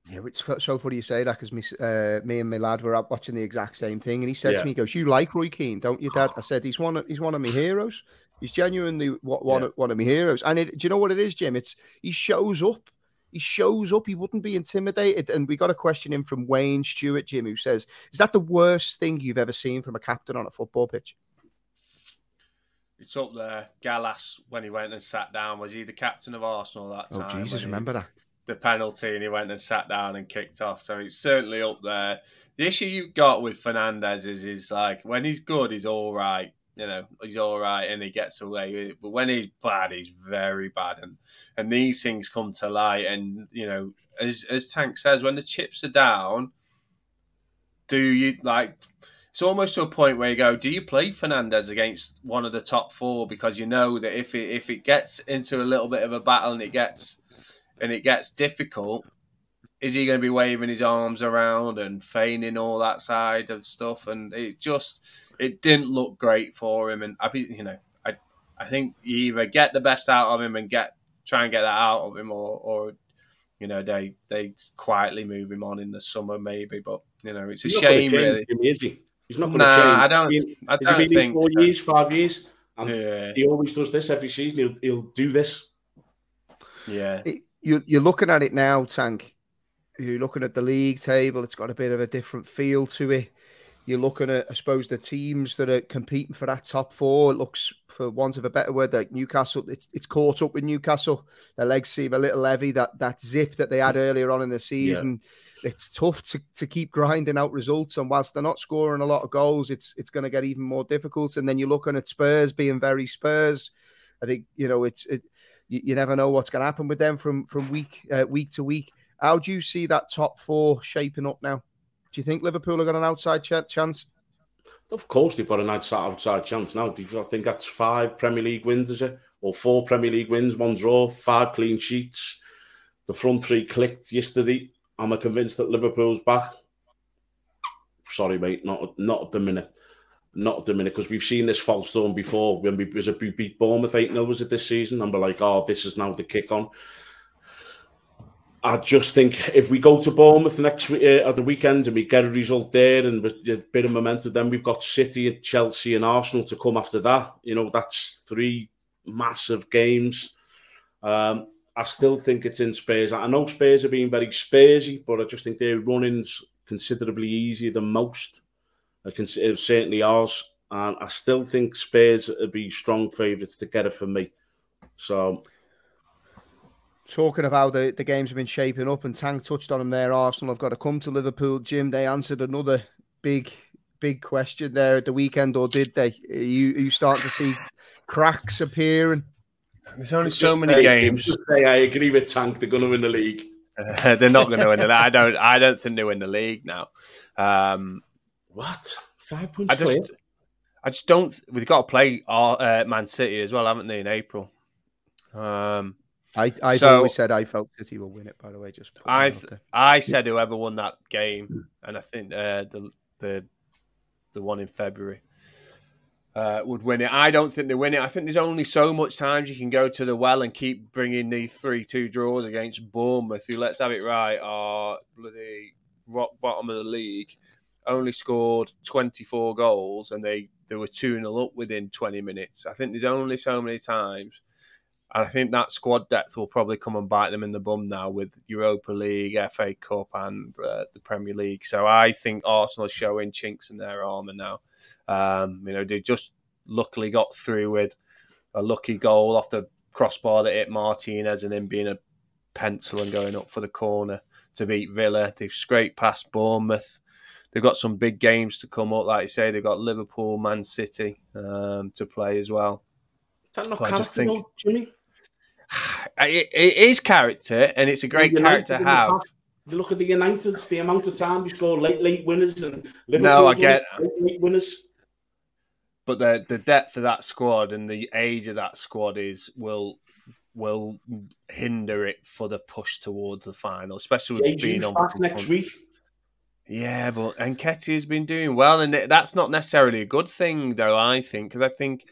Yeah, it's so funny you say that because me, uh, me and my lad were up watching the exact same thing, and he said yeah. to me, "He goes, you like Roy Keane, don't you, Dad?" I said, "He's one, of, he's one of my heroes. He's genuinely one, yeah. of, one of my heroes." And it, do you know what it is, Jim? It's he shows up. He shows up. He wouldn't be intimidated. And we got a question in from Wayne Stewart, Jim, who says, "Is that the worst thing you've ever seen from a captain on a football pitch?" It's up there. Gallas, when he went and sat down, was he the captain of Arsenal that oh, time? Oh, Jesus, remember that? The penalty, and he went and sat down and kicked off. So it's certainly up there. The issue you've got with Fernandes is, is like when he's good, he's all right. You know, he's all right and he gets away. But when he's bad, he's very bad. And and these things come to light. And you know, as as Tank says, when the chips are down, do you like it's almost to a point where you go, do you play Fernandes against one of the top four because you know that if it if it gets into a little bit of a battle and it gets and it gets difficult, is he going to be waving his arms around and feigning all that side of stuff? And it just it didn't look great for him. And I be you know I I think you either get the best out of him and get try and get that out of him, or or you know they they quietly move him on in the summer maybe. But you know it's a shame really. is he? He's not going to nah, change. I don't. He, I don't think four so. years, five years, and yeah. he always does this every season. He'll he'll do this. Yeah, it, you you're looking at it now, Tank. You're looking at the league table. It's got a bit of a different feel to it. You're looking at, I suppose, the teams that are competing for that top four. It looks, for want of a better word, like Newcastle. It's it's caught up with Newcastle. Their legs seem a little heavy. That that zip that they had earlier on in the season. Yeah it's tough to, to keep grinding out results. And whilst they're not scoring a lot of goals, it's it's going to get even more difficult. And then you're looking at Spurs being very Spurs. I think you know it's it. You, you never know what's going to happen with them from from week uh, week to week. How do you see that top four shaping up now? Do you think Liverpool have got an outside ch- chance? Of course, they've got an outside chance now. I think that's five Premier League wins, is it? Or four Premier League wins, one draw, five clean sheets. The front three clicked yesterday. Am I convinced that Liverpool's back? Sorry, mate, not not at the minute. Not at the minute, because we've seen this false storm before when we, was it, we beat Bournemouth 8 0 was it this season? And we're like, oh, this is now the kick on. I just think if we go to Bournemouth next week uh, at the weekend and we get a result there and a bit of momentum, then we've got City and Chelsea and Arsenal to come after that. You know, that's three massive games. Um, I still think it's in Spurs. I know Spurs are being very Spursy, but I just think their running's considerably easier than most. I can uh, certainly ours, and I still think Spurs would be strong favourites to get it for me. So, talking of how the, the games have been shaping up, and Tank touched on them there. Arsenal have got to come to Liverpool. Jim, they answered another big, big question there at the weekend, or did they? Are you, are you starting to see cracks appearing? There's only so many say, games. Say I agree with Tank. They're going to win the league. Uh, they're not going to win the league. I don't. I don't think they win the league now. Um, what five points? I just, I just don't. We've got to play our, uh, Man City as well, haven't they? In April. Um, I I so, always said I felt City will win it. By the way, just I I said whoever won that game, and I think uh, the the the one in February uh, would win it. I don't think they win it. I think there's only so much times you can go to the well and keep bringing these three-two draws against Bournemouth, who let's have it right are bloody rock bottom of the league. Only scored 24 goals and they they were two 0 up within 20 minutes. I think there's only so many times. And I think that squad depth will probably come and bite them in the bum now with Europa League, FA Cup, and uh, the Premier League. So I think Arsenal showing chinks in their armour now. Um, you know, they just luckily got through with a lucky goal off the crossbar that hit Martinez and then being a pencil and going up for the corner to beat Villa. They've scraped past Bournemouth. They've got some big games to come up. Like I say, they've got Liverpool, Man City um, to play as well. Is that not character, think, Jimmy? It, it is character, and it's a great character to have you look at the Uniteds, the amount of time you score late, late winners, and Liverpool no, I get late, late winners. But the the depth of that squad and the age of that squad is will will hinder it for the push towards the final, especially with being on next week. Yeah, but Nketiah has been doing well, and that's not necessarily a good thing, though. I think because I think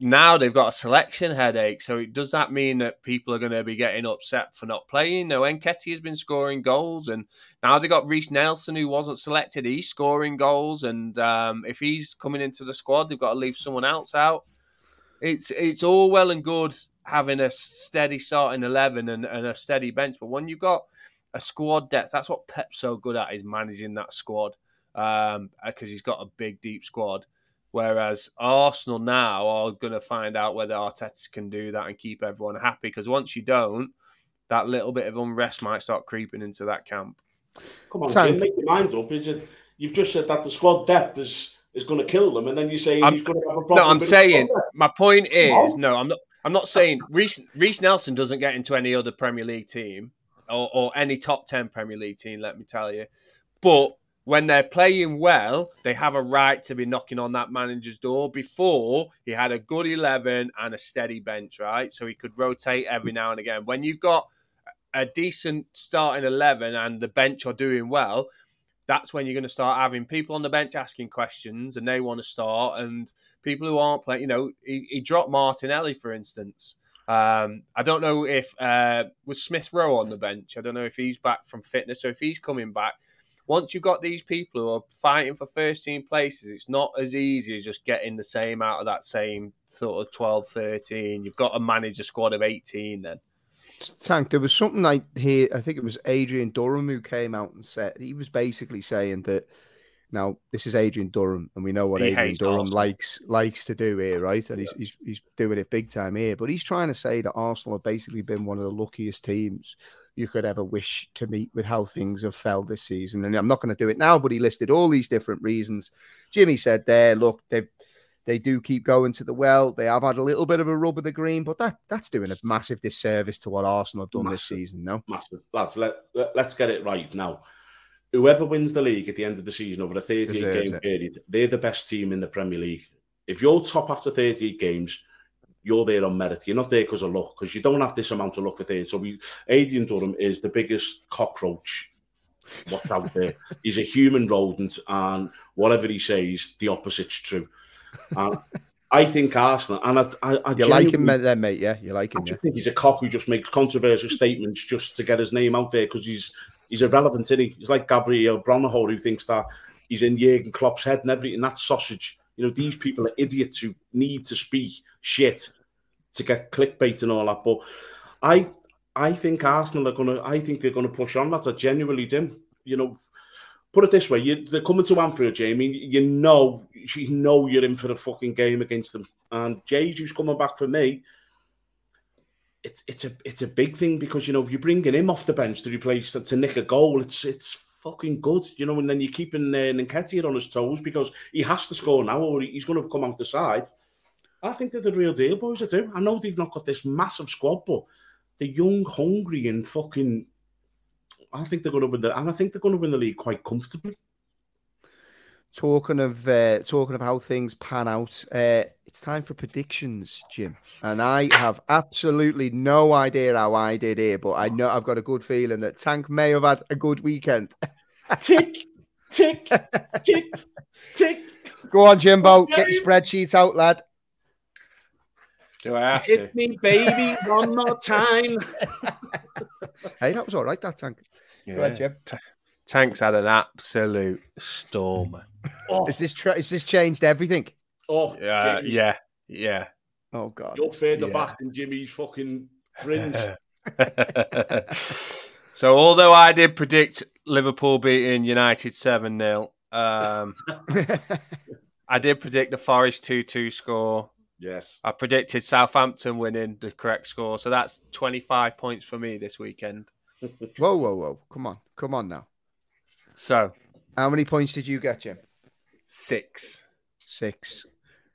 now they've got a selection headache. So does that mean that people are going to be getting upset for not playing? No, Nketiah has been scoring goals, and now they got Reiss Nelson who wasn't selected. He's scoring goals, and um, if he's coming into the squad, they've got to leave someone else out. It's it's all well and good having a steady starting eleven and, and a steady bench, but when you've got a squad depth, that's what Pep's so good at is managing that squad because um, he's got a big deep squad Whereas Arsenal now are going to find out whether Arteta can do that and keep everyone happy. Because once you don't, that little bit of unrest might start creeping into that camp. Come on, Jim, make your minds up. Is it, you've just said that the squad depth is is going to kill them, and then you say I'm, he's going to have a problem. No, I'm saying my point is no, I'm not. I'm not saying Reese, Reiss Nelson doesn't get into any other Premier League team or, or any top ten Premier League team. Let me tell you, but when they're playing well, they have a right to be knocking on that manager's door. Before, he had a good 11 and a steady bench, right? So he could rotate every now and again. When you've got a decent starting 11 and the bench are doing well, that's when you're going to start having people on the bench asking questions and they want to start. And people who aren't playing, you know, he, he dropped Martinelli, for instance. Um, I don't know if uh, was Smith Rowe on the bench. I don't know if he's back from fitness. So if he's coming back, once you've got these people who are fighting for first team places, it's not as easy as just getting the same out of that same sort of 12, 13. You've got to manage a squad of 18 then. Tank, there was something I hear, I think it was Adrian Durham who came out and said, he was basically saying that now this is Adrian Durham, and we know what he Adrian Durham Arsenal. likes likes to do here, right? And he's, he's he's doing it big time here. But he's trying to say that Arsenal have basically been one of the luckiest teams you could ever wish to meet with how things have fell this season. And I'm not going to do it now, but he listed all these different reasons. Jimmy said there, look, they they do keep going to the well. They have had a little bit of a rub of the green, but that that's doing a massive disservice to what Arsenal have done massive, this season. No, massive lads. Let, let us get it right now. Whoever wins the league at the end of the season over a 38 game it. period, they're the best team in the Premier League. If you're top after 38 games, you're there on merit. You're not there because of luck, because you don't have this amount of luck for things. So we, Adrian Durham is the biggest cockroach what's out there. He's a human rodent, and whatever he says, the opposite's true. And I think Arsenal, and I, I, I you like him then, mate. Yeah, you like him. I yeah. think he's a cock who just makes controversial statements just to get his name out there because he's he's irrelevant, isn't he? He's like Gabriel Agbonlahor who thinks that he's in Jurgen Klopp's head and everything. That's sausage. You know, these people are idiots who need to speak shit to get clickbait and all that. But I I think Arsenal are gonna I think they're gonna push on. That's a genuinely do. You know, put it this way: you, they're coming to Anfield, Jamie. You know, you know you're in for a fucking game against them. And Jage, who's coming back for me, it's it's a it's a big thing because you know if you're bringing him off the bench to replace to nick a goal, it's it's fucking good, you know. And then you're keeping uh, Nketiah on his toes because he has to score now, or he's going to come out the side. I think they're the real deal, boys. I do. I know they've not got this massive squad, but they're young, hungry, and fucking. I think they're going to win the, and I think they're going to win the league quite comfortably. Talking of uh, talking of how things pan out, uh, it's time for predictions, Jim. And I have absolutely no idea how I did here, but I know I've got a good feeling that Tank may have had a good weekend. tick, tick, tick, tick. Go on, Jimbo. Get your spreadsheets out, lad. Do I have Hit to? me, baby, one more time. hey, that was all right, that Tank. Go ahead, Jim. Tank's had an absolute storm. Oh, Is this tra- is this changed everything? oh Yeah, Jamie, yeah, yeah. Oh God. You're further Yeah. back than Jimmy's fucking fringe. so although I did predict Liverpool beating United 7 0, um, I did predict the Forest 2 2 score. Yes. I predicted Southampton winning the correct score. So that's 25 points for me this weekend. whoa, whoa, whoa! Come on, come on now. So How many points did you get, Jim? six. Six.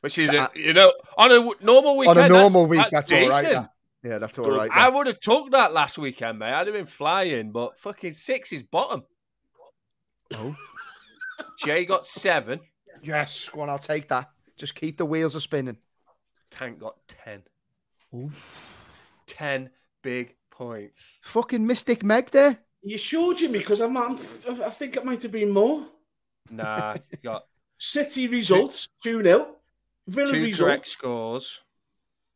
Which is, So a, I- you know, on a normal weekend. On a normal that's, week, that's, that's, all right. that. Yeah, that's all Good. right. I would have took that last weekend, mate. I'd have been flying, but fucking six is bottom. Oh. Jay got seven. Yes, go on, I'll take that. Just keep the wheels a spinning. Tank got 10. 10 big points. Fucking Mystic Meg there. You sure, Jimmy? Because I'm, I'm, I think it might have been more. Nah, you got City results 2 0. Villa two results correct scores.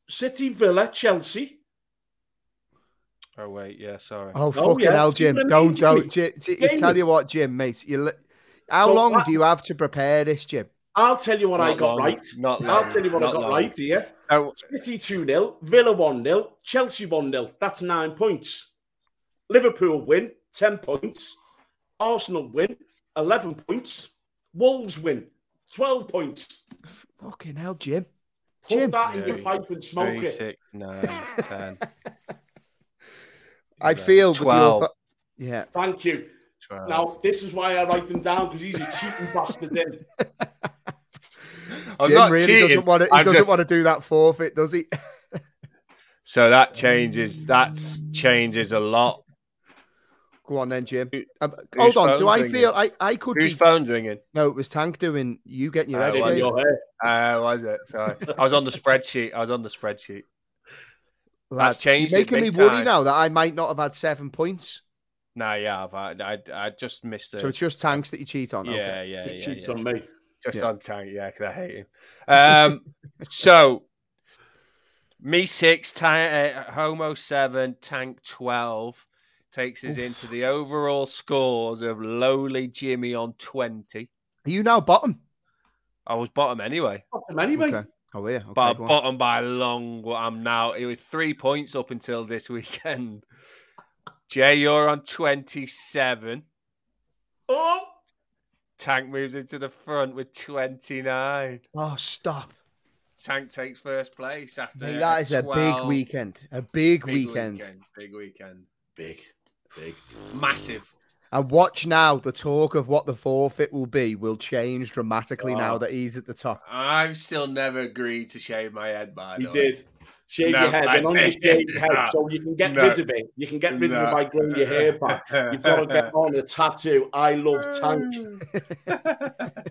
City, Villa, Chelsea. Oh, wait, yeah, sorry. Oh, Oh, fucking yeah, hell, Jim. I Don't, don't. Jimmy? Jim, tell you what, Jim, mate. You, li- how So long what- do you have to prepare this, Jim? I'll tell you what I got long, right. Not I'll long, tell you what I got long. right here. Oh, City 2 0, Villa 1 0, Chelsea 1 0. That's nine points. Liverpool win, 10 points. Arsenal win, 11 points. Wolves win, 12 points. Fucking hell, Jim. Put Jim. that in Yeah, your pipe and smoke three, it. six, nine, ten. I feel with 12. fa- yeah. Thank you. 12. Now, this is why I write them down because he's a cheating bastard. Then. Eh? I'm Jim not really cheating. doesn't want to. He I'm doesn't just- want to do that forfeit, does he? So that changes. That changes a lot. Go on then, Jim. Who- Um, hold on. Do I ringing? feel I, I could Whose be? phone's ringing? No, it was Tank doing. You getting your Uh, head well, in your hair. Uh, was it? Sorry, I was on the spreadsheet. I was on the spreadsheet. Lad, That's changed You're it making me big worry now that I might not have had seven points. Nah, yeah, I've, I, I, I just missed it. So it's just tanks that you cheat on. yeah, Okay. yeah, He yeah, cheats yeah. on me. Just Yeah. on tank, yeah, because I hate him. Um, so me six, ta- uh, Homo seven, tank twelve takes us into the overall scores of lowly Jimmy on twenty. Are you now bottom? I was bottom anyway, Fuck him anyway. Okay. Oh yeah. Okay, but go on. bottom by a long. What I'm now, it was three points up until this weekend. Jay, you're on twenty-seven. Oh, Tank moves into the front with twenty-nine. Oh, stop. Tank takes first place after Mate, that is a big weekend. A big, big weekend. Big weekend. big, big. Massive. And watch now, the talk of what the forfeit will be will change dramatically oh. now Oh. that he's at the top. I've still never agreed to shave my head, by You the way. did. Shave No, your head, I and on your shaved head, so you can get No. rid of it. You can get rid of it by growing your hair back. You've got to get on a tattoo. I love Tank.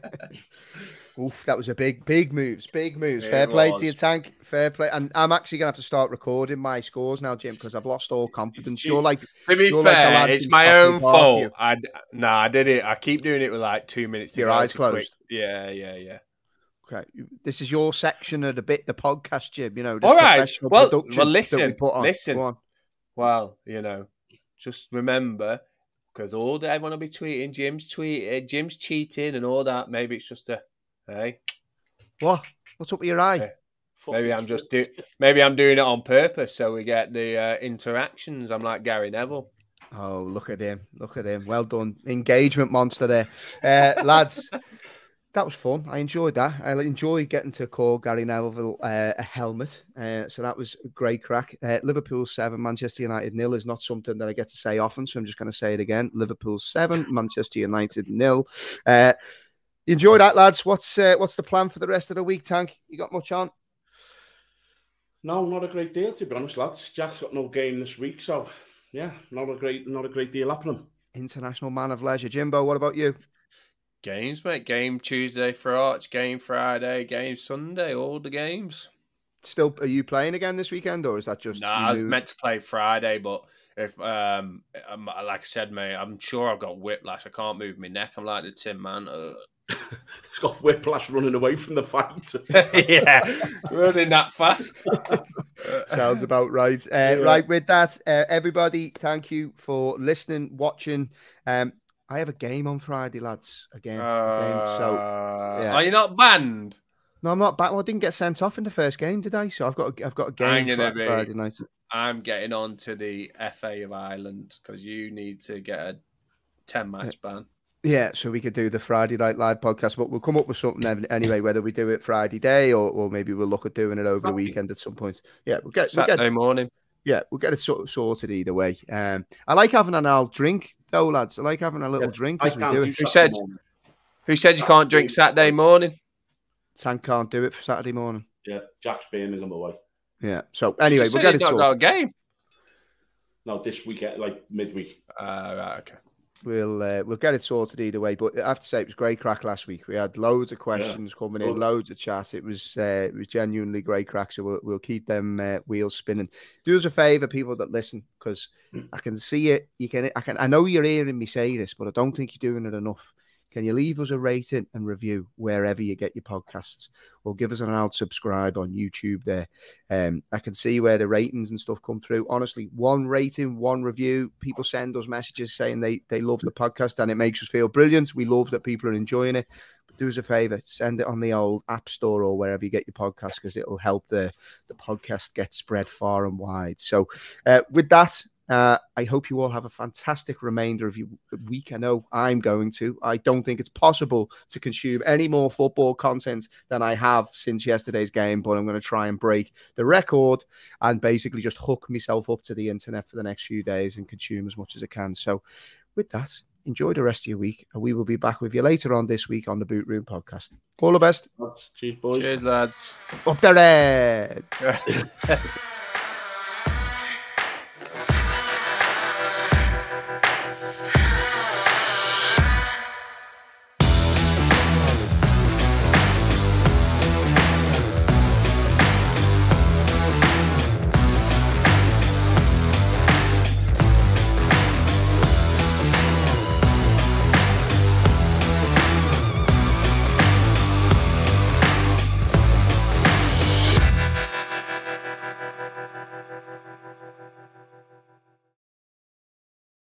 Oof, that was a big, big moves. Big moves. It Fair play was. to your Tank. Fair play. And I'm actually going to have to start recording my scores now, Jim, because I've lost all confidence. It's You're like, to be You're like fair, it's my own fault. I nah, I did it. I keep doing it with like two minutes to Your eyes to quick- closed. Yeah, yeah, yeah. Okay, this is your section of the bit, the podcast, Jim. You know, this All right. professional Well- production well, that we listen, put on. listen. Go on. Well, you know, just remember because all day everyone will be tweeting Jim's tweet, Jim's cheating and all that. Maybe it's just a hey. What? What's up with your eye? Yeah. Maybe I'm just do. Maybe I'm doing it on purpose so we get the uh, interactions. I'm like Gary Neville. Oh, look at him! Look at him! Well done, engagement monster there, uh, lads. That was fun. I enjoyed that. I enjoy getting to call Gary Neville uh, a helmet. Uh, so that was a great crack. Uh, Liverpool seven, Manchester United nil is not something that I get to say often. So I'm just going to say it again. Liverpool seven, Manchester United nil. Uh, enjoy that, lads. What's uh, what's the plan for the rest of the week, Tank? You got much on? No, not a great deal to be honest, lads. Jack's got no game this week, so yeah, not a great, not a great deal happening. International man of leisure, Jimbo. What about you? Games, mate. Game Tuesday for Arch, game Friday, game Sunday, all the games. Still, are you playing again this weekend, or is that just? No, nah, I was meant to play Friday, but if um, like I said, mate, I'm sure I've got whiplash. I can't move my neck. I'm like the Tin Man. Uh, He's got whiplash running away from the fight. yeah, running that fast. Sounds about right. Uh, yeah. Right, with that, uh, everybody, thank you for listening, watching. Um, I have a game on Friday, lads. Again, uh, game. So, yeah. are you not banned? No, I'm not back. Well, I didn't get sent off in the first game, did I? So I've got a, I've got a game Friday, Friday night. I'm getting on to the FA of Ireland because you need to get a ten match yeah. ban. Yeah, so we could do the Friday Night Live podcast, but we'll come up with something anyway, whether we do it Friday day or, or maybe we'll look at doing it over the weekend at some point. Yeah, we'll get Saturday we'll get, morning. Yeah, we'll get it sort, sorted either way. Um, I like having an old drink though, lads. I like having a little yeah, drink as we do it. Who said? Who said you can't drink Saturday morning? Tank can't do it for Saturday morning. Yeah, Jack's being is on the way. Yeah. So anyway, we're get it sorted. Got a game. No, this weekend, like midweek. Uh, right, okay we'll uh, we'll get it sorted either way. But I have to say, it was great crack last week. We had loads of questions yeah. coming in, loads of chat. It was uh, it was genuinely great crack. So we'll, we'll keep them uh, wheels spinning. Do us a favor, people that listen, because I can see it. You can I can I know you're hearing me say this, but I don't think you're doing it enough. Can you leave us a rating and review wherever you get your podcasts, or give us an out subscribe on YouTube? There, um, I can see where the ratings and stuff come through. Honestly, one rating, one review. People send us messages saying they they love the podcast and it makes us feel brilliant. We love that people are enjoying it. But do us a favor, send it on the old app store or wherever you get your podcast because it'll help the the podcast get spread far and wide. So, uh, with that, uh, I hope you all have a fantastic remainder of your week. I know I'm going to. I don't think it's possible to consume any more football content than I have since yesterday's game, but I'm going to try and break the record and basically just hook myself up to the internet for the next few days and consume as much as I can. So, with that, enjoy the rest of your week, and we will be back with you later on this week on the Boot Room podcast. All the best. Cheers, boys. Cheers, lads. Up the Reds.